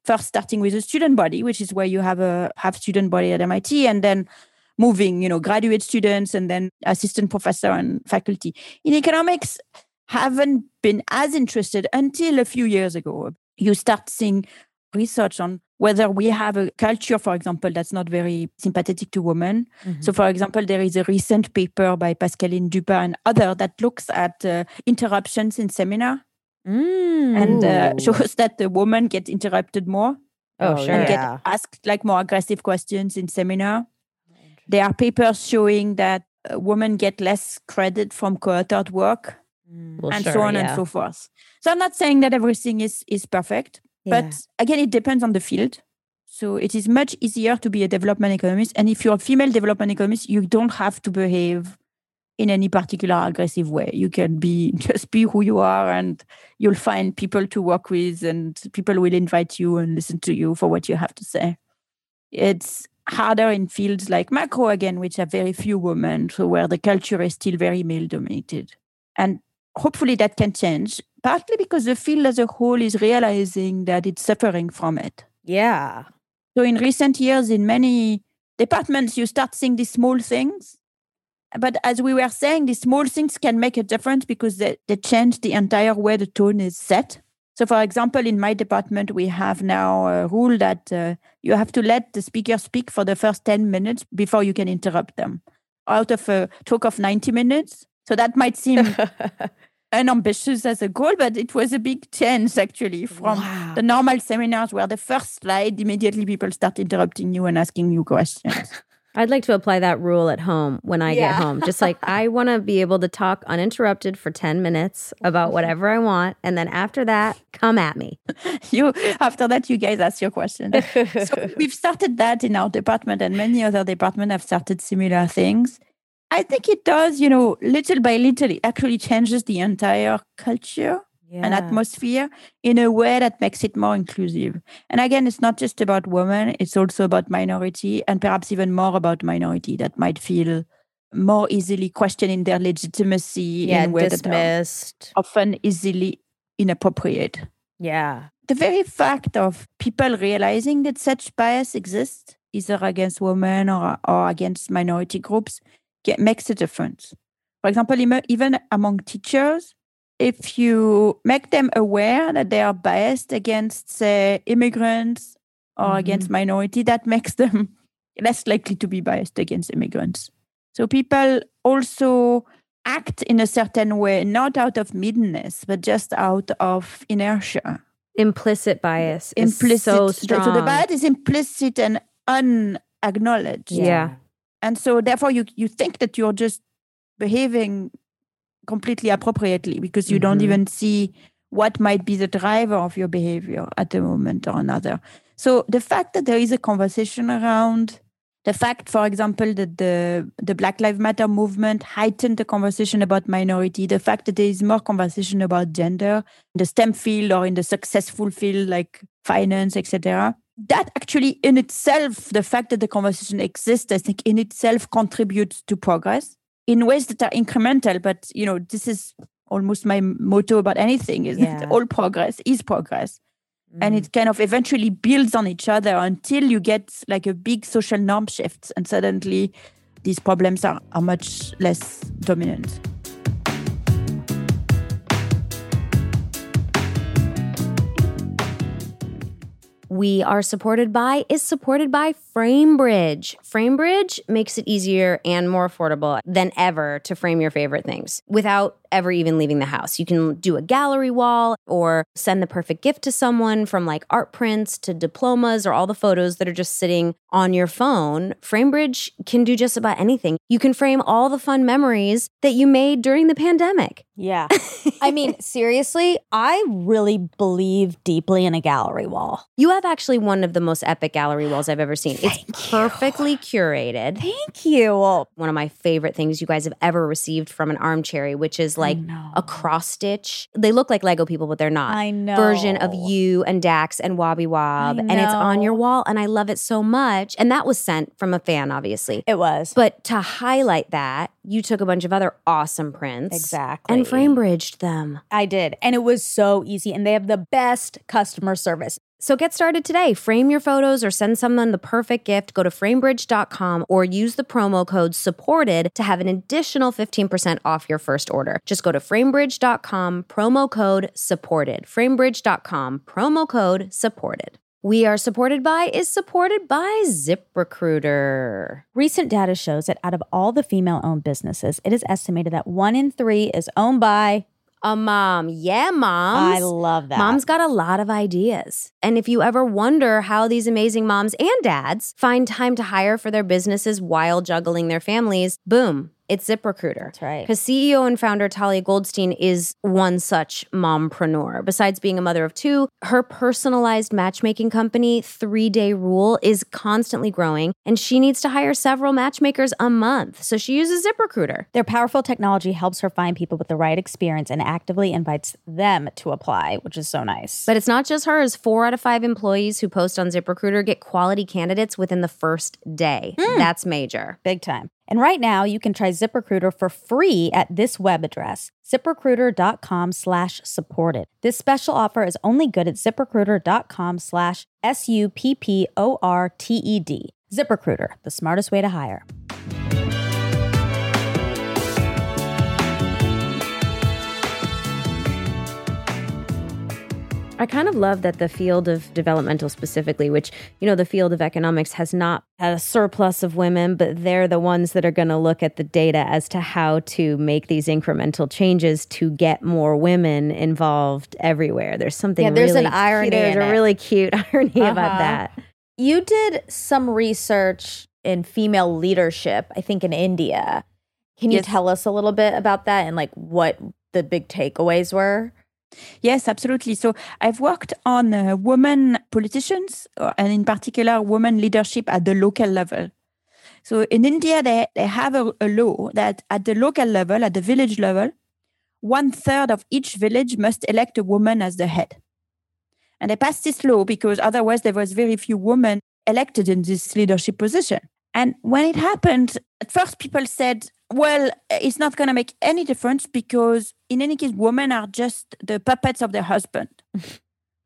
First, starting with a student body, which is where you have a have student body at MIT, and then moving, you know, graduate students and then assistant professor and faculty. In economics, haven't been as interested until a few years ago. You start seeing research on whether we have a culture, for example, that's not very sympathetic to women. Mhm. So, for example, there is a recent paper by Pascaline Dupas and other that looks at uh, interruptions in seminar and uh, Mm. shows that the woman get interrupted more oh, Oh, sure and yeah. get asked like more aggressive questions in seminar. There are papers showing that uh, women get less credit from co-authored work Mm. Well, and sure, so on yeah. and so forth. So I'm not saying that everything is is perfect, Yeah. but again, it depends on the field. So it is much easier to be a development economist, and if you're a female development economist, you don't have to behave in any particular aggressive way. You can be just be who you are, and you'll find people to work with, and people will invite you and listen to you for what you have to say. It's harder in fields like macro again, which have very few women, so where the culture is still very male dominated. And hopefully that can change, partly because the field as a whole is realizing that it's suffering from it. yeah So in recent years, in many departments, you start seeing these small things. But as we were saying, these small things can make a difference because they, they change the entire way the tone is set. So, for example, in my department, we have now a rule that uh, you have to let the speaker speak for the first 10 minutes before you can interrupt them out of a talk of 90 minutes. So that might seem unambitious as a goal, but it was a big change actually from Wow. the normal seminars where the first slide immediately people start interrupting you and asking you questions. I'd like to apply that rule at home when I Yeah. get home. Just like I want to be able to talk uninterrupted for 10 minutes about whatever I want. And then after that, come at me. you after that you guys ask your question. so we've started that in our department and many other departments have started similar things. I think it does, you know, little by little, it actually changes the entire culture and atmosphere in a way that makes it more inclusive. And again, it's not just about women, it's also about minority and perhaps even more about minority that might feel more easily questioning their legitimacy yeah in ways dismissed often easily inappropriate. yeah The very fact of people realizing that such bias exists, either against women or, or against minority groups, get, makes a difference. For example, even among teachers, if you make them aware that they are biased against, say, immigrants or against mm-hmm. minority, that makes them less likely to be biased against immigrants. So people also act in a certain way, not out of meanness, but just out of inertia. Implicit bias is Implicit. so. So the bias is implicit and unacknowledged. Yeah. And so therefore you you think that you're just behaving completely appropriately because you don't Mhm. even see what might be the driver of your behavior at a moment or another. So the fact that there is a conversation around the fact, for example, that the the Black Lives Matter movement heightened the conversation about minority, the fact that there is more conversation about gender in the STEM field or in the successful field like finance, etc. That actually in itself, the fact that the conversation exists, I think in itself contributes to progress in ways that are incremental. But you know, this is almost my motto about anything is Yeah. that all progress is progress and Mm. it kind of eventually builds on each other until you get like a big social norm shift and suddenly these problems are, are much less dominant we are supported by is supported by FrameBridge. FrameBridge makes it easier and more affordable than ever to frame your favorite things without ever even leaving the house. You can do a gallery wall or send the perfect gift to someone from like art prints to diplomas or all the photos that are just sitting on your phone. FrameBridge can do just about anything. You can frame all the fun memories that you made during the pandemic. Yeah. I mean, seriously, I really believe deeply in a gallery wall. You have actually one of the most epic gallery walls I've ever seen. Thank it's you. perfectly curated. Thank you. One of my favorite things you guys have ever received from an armchair, which is like a cross stitch. They look like Lego people, but they're not. I know. Version of you and Dax and Wobby Wob, and it's on your wall, and I love it so much. And that was sent from a fan, obviously. It was. But to highlight that, you took a bunch of other awesome prints Exactly. and frame bridged them. I did. And it was so easy. And they have the best customer service. So get started today. Frame your photos or send someone the perfect gift. Go to framebridge.com or use the promo code supported to have an additional 15% off your first order. Just go to framebridge.com, promo code supported. Framebridge.com, promo code supported. We are supported by is supported by ZipRecruiter. Recent data shows that out of all the female owned businesses, it is estimated that one in three is owned by. A mom. Yeah, moms. I love that. Mom's got a lot of ideas. And if you ever wonder how these amazing moms and dads find time to hire for their businesses while juggling their families, boom, it's ZipRecruiter. That's right. Because CEO and founder Talia Goldstein is one such mompreneur. Besides being a mother of two, her personalized matchmaking company, Three Day Rule, is constantly growing, and she needs to hire several matchmakers a month. So she uses ZipRecruiter. Their powerful technology helps her find people with the right experience and actively invites them to apply, which is so nice. But it's not just hers. Four out of five employees who post on ZipRecruiter get quality candidates within the first day. Hmm. That's major. big time. And right now, you can try ZipRecruiter for free at this web address, ziprecruiter.com slash supported. This special offer is only good at ziprecruiter.com slash S-U-P-P-O-R-T-E-D. ZipRecruiter, the smartest way to hire. I kind of love that the field of developmental specifically, which, you know, the field of economics has not had a surplus of women, but they're the ones that are going to look at the data as to how to make these incremental changes to get more women involved everywhere. There's something Yeah, there's an really- irony There's in a it. really cute irony about Uh-huh. that. You did some research in female leadership, I think in India. Can you Yes. tell us a little bit about that and like what the big takeaways were? Yes, absolutely. So I've worked on uh, women politicians uh, and in particular women leadership at the local level. So in India, they, they have a, a law that at the local level, at the village level, one third of each village must elect a woman as the head. And they passed this law because otherwise there was very few women elected in this leadership position. And when it happened, at first people said, well, it's not going to make any difference because in any case, women are just the puppets of their husband.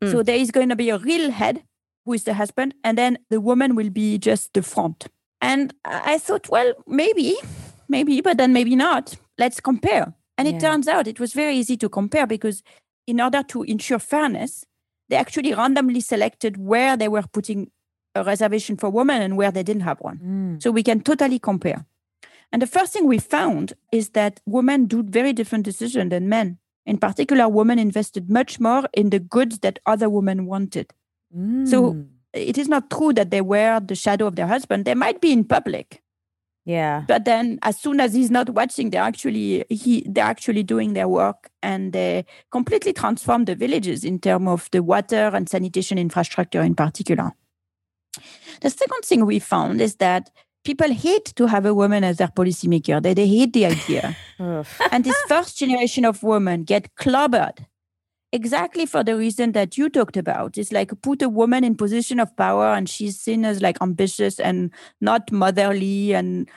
So hmm. there is going to be a real head who is the husband, and then the woman will be just the front. And I I thought, well, maybe, maybe, but then maybe not. Let's compare. And it turns out it was very easy to compare because in order to ensure fairness, they actually randomly selected where they were putting a reservation for women and where they didn't have one. Hmm. So we can totally compare. And the first thing we found is that women do very different decisions than men. In particular, women invested much more in the goods that other women wanted. So mm. it is not true that they were the shadow of their husband. They might be in public, Yeah. but then as soon as he's not watching they're actually he they're actually doing their work and they completely transform the villages in terms of the water and sanitation infrastructure in particular the second thing we found is that people hate to have a woman as their policymaker. They, they hate the idea. And this first generation of women get clobbered exactly for the reason that you talked about. It's like put a woman in position of power and she's seen as like ambitious and not motherly and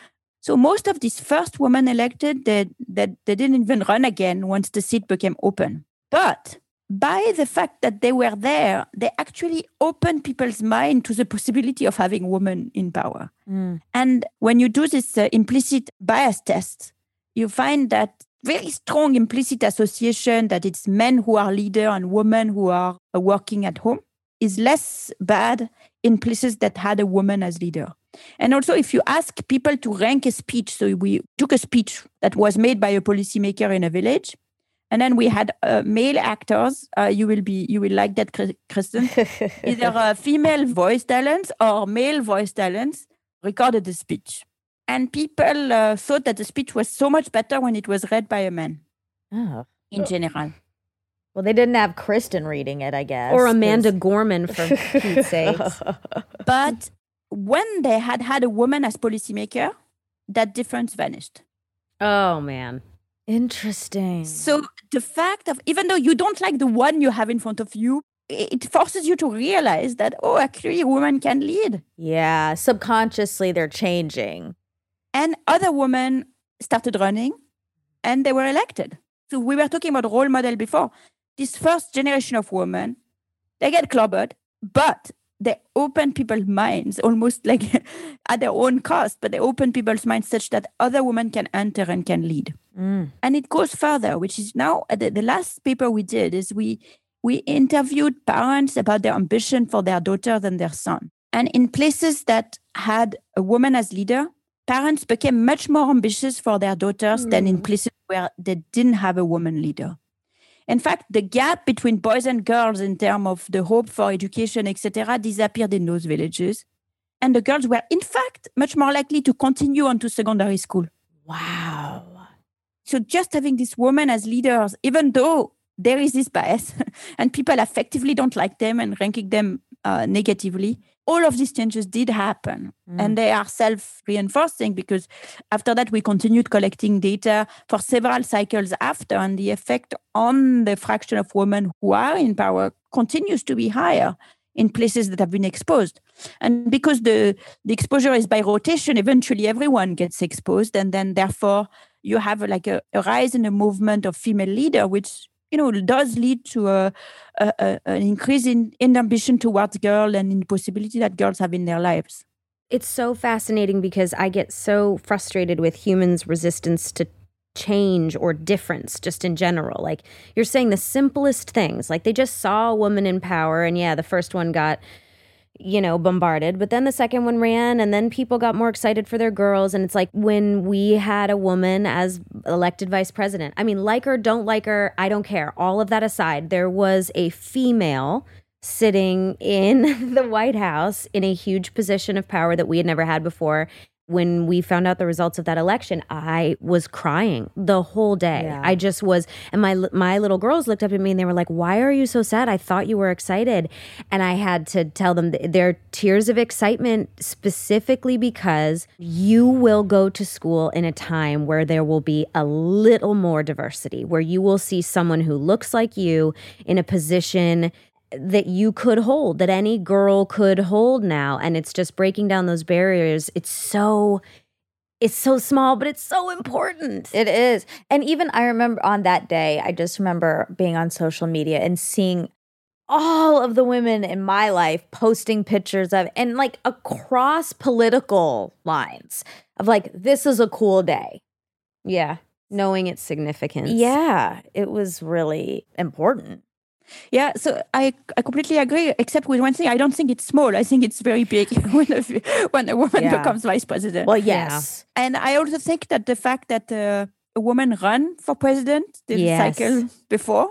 so most of these first women elected that that they didn't even run again once the seat became open. But by the fact that they were there they actually opened people's mind to the possibility of having women in power Mm. and when you do this uh, implicit bias test, you find that very strong implicit association that it's men who are leader and women who are uh, working at home is less bad in places that had a woman as leader. And also, if you ask people to rank a speech, so we took a speech that was made by a policymaker in a village, and then we had uh, male actors. Uh, you will be, you will like that, Kristen either uh, female voice talents or male voice talents recorded the speech. And people uh, thought that the speech was so much better when it was read by a man Oh. in general. Well, they didn't have Kristen reading it, I guess. Or Amanda 'cause- Gorman, for Pete's sakes. But when they had had a woman as policymaker, that difference vanished. Oh, man. Interesting. So the fact of, even though you don't like the one you have in front of you, it forces you to realize that, oh, actually, women can lead. yeah, subconsciously they're changing. and other women started running and they were elected. So we were talking about role model before. This first generation of women, they get clobbered, but they open people's minds almost like at their own cost, but they open people's minds such that other women can enter and can lead. Mm. And it goes further, which is now uh, the, the last paper we did is we we interviewed parents about their ambition for their daughters and their son. And in places that had a woman as leader, parents became much more ambitious for their daughters than in places where they didn't have a woman leader. In fact, the gap between boys and girls in terms of the hope for education, etc., disappeared in those villages. And the girls were, in fact, much more likely to continue on to secondary school. Wow. So just having these women as leaders, even though there is this bias and people effectively don't like them and ranking them uh, negatively, all of these changes did happen. Mm. And they are self reinforcing because after that we continued collecting data for several cycles after and the effect on the fraction of women who are in power continues to be higher in places that have been exposed. And because the the exposure is by rotation eventually everyone gets exposed and then therefore you have like a, a rise in the movement of female leader which you know does lead to a, a, a- an increase in, in ambition towards girl and in the possibility that girls have in their lives It's so fascinating because I get so frustrated with humans' resistance to change or difference just in general. Like you're saying the simplest things, like they just saw a woman in power and yeah, the first one got you know, bombarded, but then the second one ran and then people got more excited for their girls and it's like when we had a woman as elected vice president. I mean, like her, don't like her, I don't care. All of that aside, there was a female sitting in the White House in a huge position of power that we had never had before. When we found out the results of that election, I was crying the whole day. Yeah. I just was, and my my little girls looked up at me and they were like, "Why are you so sad? I thought you were excited." And I had to tell them th- they're tears of excitement specifically because you will go to school in a time where there will be a little more diversity, where you will see someone who looks like you in a position that you could hold, that any girl could hold now. And it's just breaking down those barriers. It's so, it's so small, but it's so important. It is. And even I remember on that day, I just remember being on social media and seeing all of the women in my life posting pictures of and like across political lines of like this is a cool day. yeah. Knowing its significance. Yeah, it was really important. Yeah, so I, I completely agree, except with one thing. I don't think it's small. I think it's very big when a, when a woman Yeah. becomes vice president. Well, Yeah. yes. and I also think that the fact that uh, a woman ran for president the Yes. cycle before,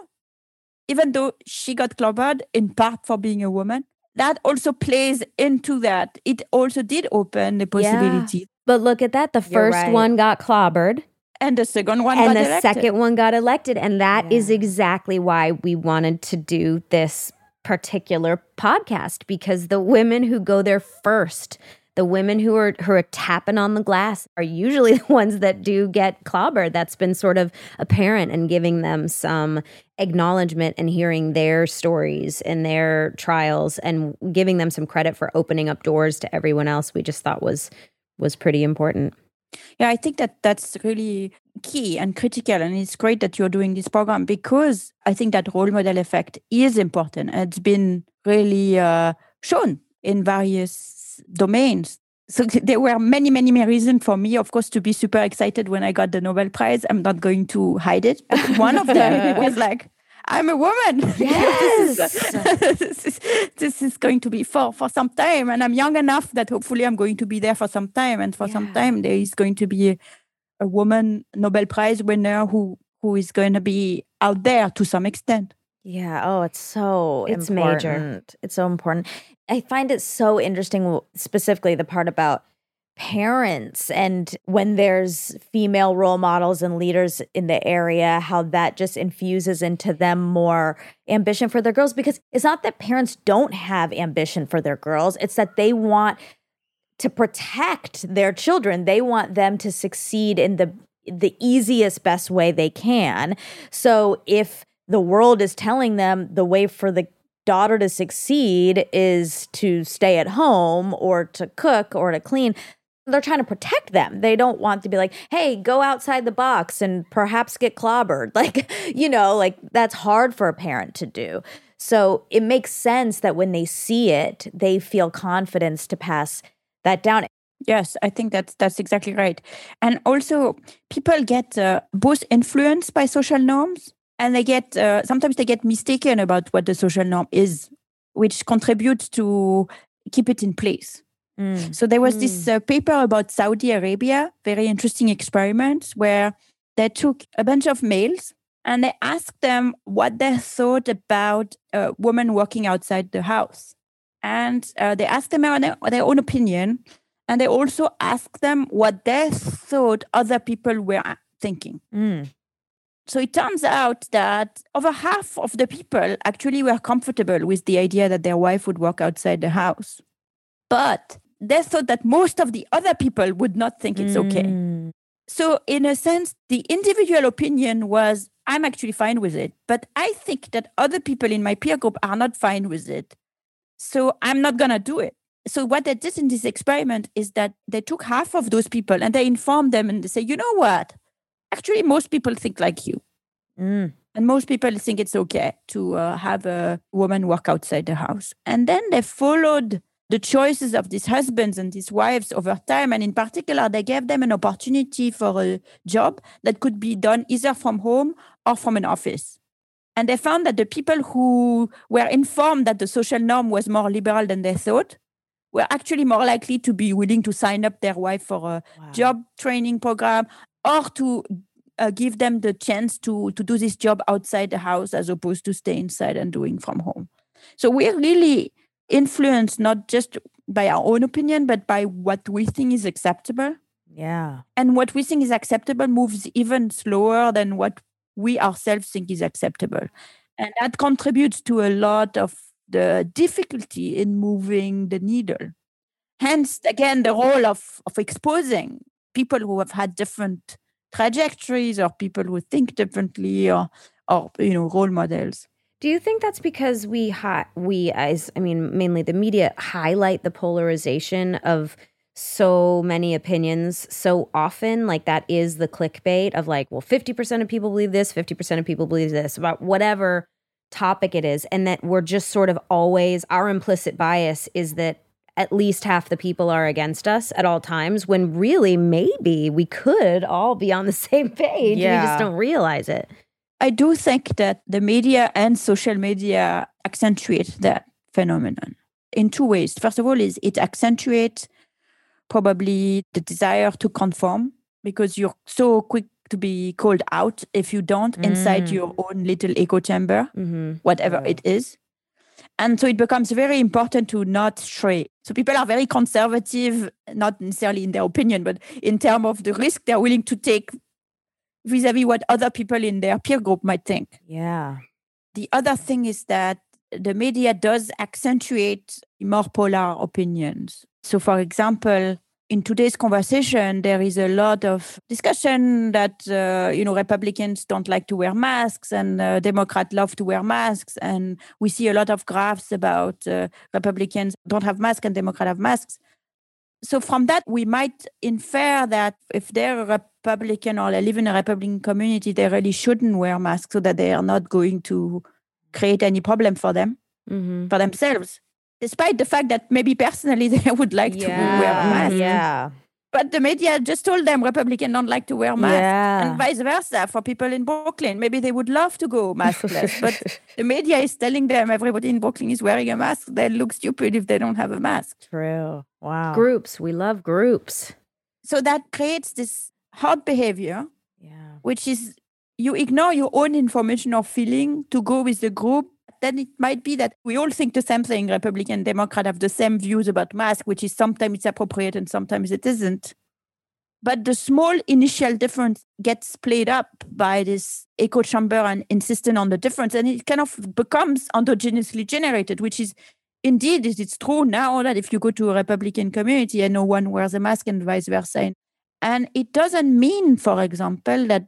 even though she got clobbered in part for being a woman, that also plays into that. It also did open the possibility But look at that. The You're first right. one got clobbered. And the second one and got the elected. second one got elected and that is Yeah. exactly why we wanted to do this particular podcast because the women who go there first the women who are who are tapping on the glass are usually the ones that do get clobbered that's been sort of apparent and giving them some acknowledgement and hearing their stories and their trials and giving them some credit for opening up doors to everyone else we just thought was was pretty important Yeah, I think that that's really key and critical. And it's great that you're doing this program because I think that role model effect is important. It's been really uh, shown in various domains. So there were many, many, many reasons for me, of course, to be super excited when I got the Nobel Prize. I'm not going to hide it. But one of them was like, I'm a woman. this, is, this, is, this is going to be for, for some time. And I'm young enough that hopefully I'm going to be there for some time. And for some time, there is going to be a, a woman Nobel Prize winner who, who is going to be out there to some extent. Yeah. Oh, it's so It's major. important. It's so important. I find it so interesting, specifically the part about parents and when there's female role models and leaders in the area, how that just infuses into them more ambition for their girls. Because it's not that parents don't have ambition for their girls, it's that they want to protect their children. They want them to succeed in the the easiest best way they can. So if the world is telling them the way for the daughter to succeed is to stay at home or to cook or to clean, they're trying to protect them. They don't want to be like, hey, go outside the box and perhaps get clobbered. Like, you know, like that's hard for a parent to do. So it makes sense that when they see it, they feel confidence to pass that down. Yes, I think that's that's exactly right. And also, people get uh, both influenced by social norms, and they get uh, sometimes they get mistaken about what the social norm is, which contributes to keep it in place. So there was this uh, paper about Saudi Arabia, very interesting experiment where they took a bunch of males and they asked them what they thought about uh, women working outside the house. And uh, they asked them their, their own opinion. And they also asked them what they thought other people were thinking. Mm. So it turns out that over half of the people actually were comfortable with the idea that their wife would work outside the house. But they thought that most of the other people would not think it's okay. Mm. So, in a sense, the individual opinion was, I'm actually fine with it. But I think that other people in my peer group are not fine with it. So, I'm not going to do it. So, what they did in this experiment is that they took half of those people and they informed them and they say, you know what? Actually, most people think like you. Mm. And most people think it's okay to uh, have a woman work outside the house. And then they followed the choices of these husbands and these wives over time. And in particular, they gave them an opportunity for a job that could be done either from home or from an office. And they found that the people who were informed that the social norm was more liberal than they thought were actually more likely to be willing to sign up their wife for a Wow. job training program or to uh, give them the chance to to do this job outside the house as opposed to stay inside and doing from home so we're really influenced not just by our own opinion but by what we think is acceptable. Yeah. and what we think is acceptable moves even slower than what we ourselves think is acceptable. And that contributes to a lot of the difficulty in moving the needle. Hence again the role of, of exposing people who have had different trajectories or people who think differently or or you know role models Do you think that's because we hi- we as I mean mainly the media highlight the polarization of so many opinions so often? Like that is the clickbait of like well 50% of people believe this 50% of people believe this about whatever topic it is and that we're just sort of always our implicit bias is that at least half the people are against us at all times when really maybe we could all be on the same page. We just don't realize it i do think that the media and social media accentuate that phenomenon in two ways first of all is it accentuates probably the desire to conform because you're so quick to be called out if you don't inside Mm. your own little echo chamber mm-hmm. whatever Yeah. it is And so it becomes very important to not stray. So people are very conservative, not necessarily in their opinion, but in terms of the risk they're willing to take vis-a-vis what other people in their peer group might think. Yeah. The other thing is that the media does accentuate more polar opinions. So, for example, in today's conversation, there is a lot of discussion that uh, you know Republicans don't like to wear masks and uh, Democrats love to wear masks, and we see a lot of graphs about uh, Republicans don't have masks and Democrats have masks. So from that, we might infer that if they're a Republican or they live in a Republican community, they really shouldn't wear masks so that they are not going to create any problem for them Mm-hmm. for themselves. Despite the fact that maybe personally they would like to wear a mask. Yeah. But the media just told them Republicans don't like to wear masks. Yeah. And vice versa for people in Brooklyn. Maybe they would love to go maskless. but the media is telling them everybody in Brooklyn is wearing a mask. They look stupid if they don't have a mask. True. Wow. Groups. We love groups. So that creates this herd behavior, Yeah. which is you ignore your own information or feeling to go with the group. Then it might be that we all think the same thing. Republican, Democrat have the same views about mask, which is sometimes it's appropriate and sometimes it isn't. But the small initial difference gets played up by this echo chamber and insisting on the difference, and it kind of becomes endogenously generated, which is indeed it is true now that if you go to a Republican community and no one wears a mask and vice versa. And it doesn't mean, for example, that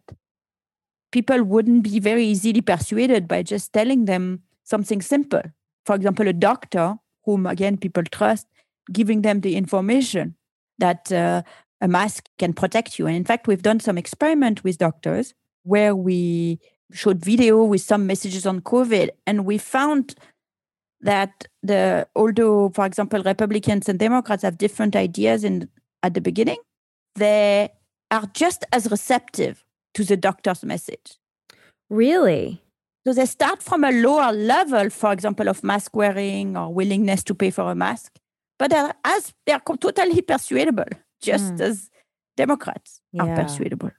people wouldn't be very easily persuaded by just telling them something simple. For example, a doctor, whom again people trust, giving them the information that uh, a mask can protect you. And in fact, we've done some experiment with doctors where we showed video with some messages on COVID, and we found that the although, for example, Republicans and Democrats have different ideas in at the beginning, they are just as receptive to the doctor's message. Really? So they start from a lower level, for example, of mask wearing or willingness to pay for a mask, but they're, as they're totally persuadable, just Mm. as Democrats are persuadable.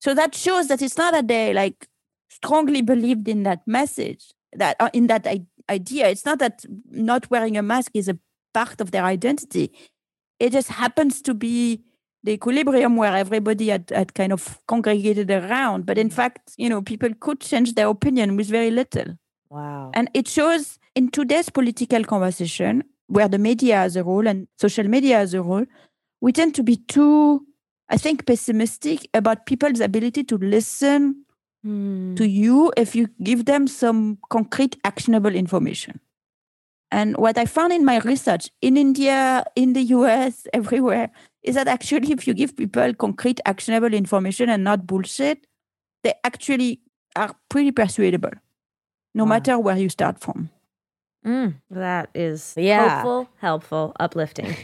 So that shows that it's not that they like strongly believed in that message, that uh, in that I- idea. It's not that not wearing a mask is a part of their identity. It just happens to be the equilibrium where everybody had, had kind of congregated around. But in fact, you know, people could change their opinion with very little. Wow. And it shows in today's political conversation, where the media has a role and social media has a role, we tend to be too, I think, pessimistic about people's ability to listen Hmm. to you if you give them some concrete, actionable information. And what I found in my research in India, in the US, everywhere, is that actually, if you give people concrete, actionable information and not bullshit, they actually are pretty persuadable, no Wow. matter where you start from. Mm, that is Yeah. hopeful, helpful, uplifting.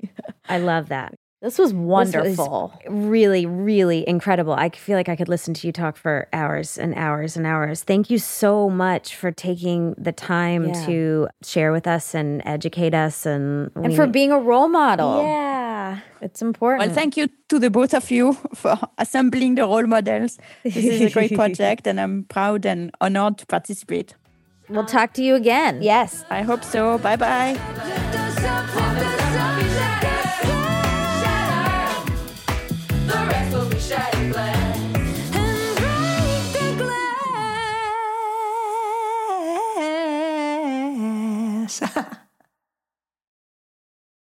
I love that. This was This was wonderful. really, really incredible. I feel like I could listen to you talk for hours and hours and hours. Thank you so much for taking the time Yeah. to share with us and educate us and and for being a role model. Yeah. It's important. Well, thank you to the both of you for assembling the role models. This is a great project, and I'm proud and honored to participate. We'll talk to you again. Yes. I hope so. Bye bye.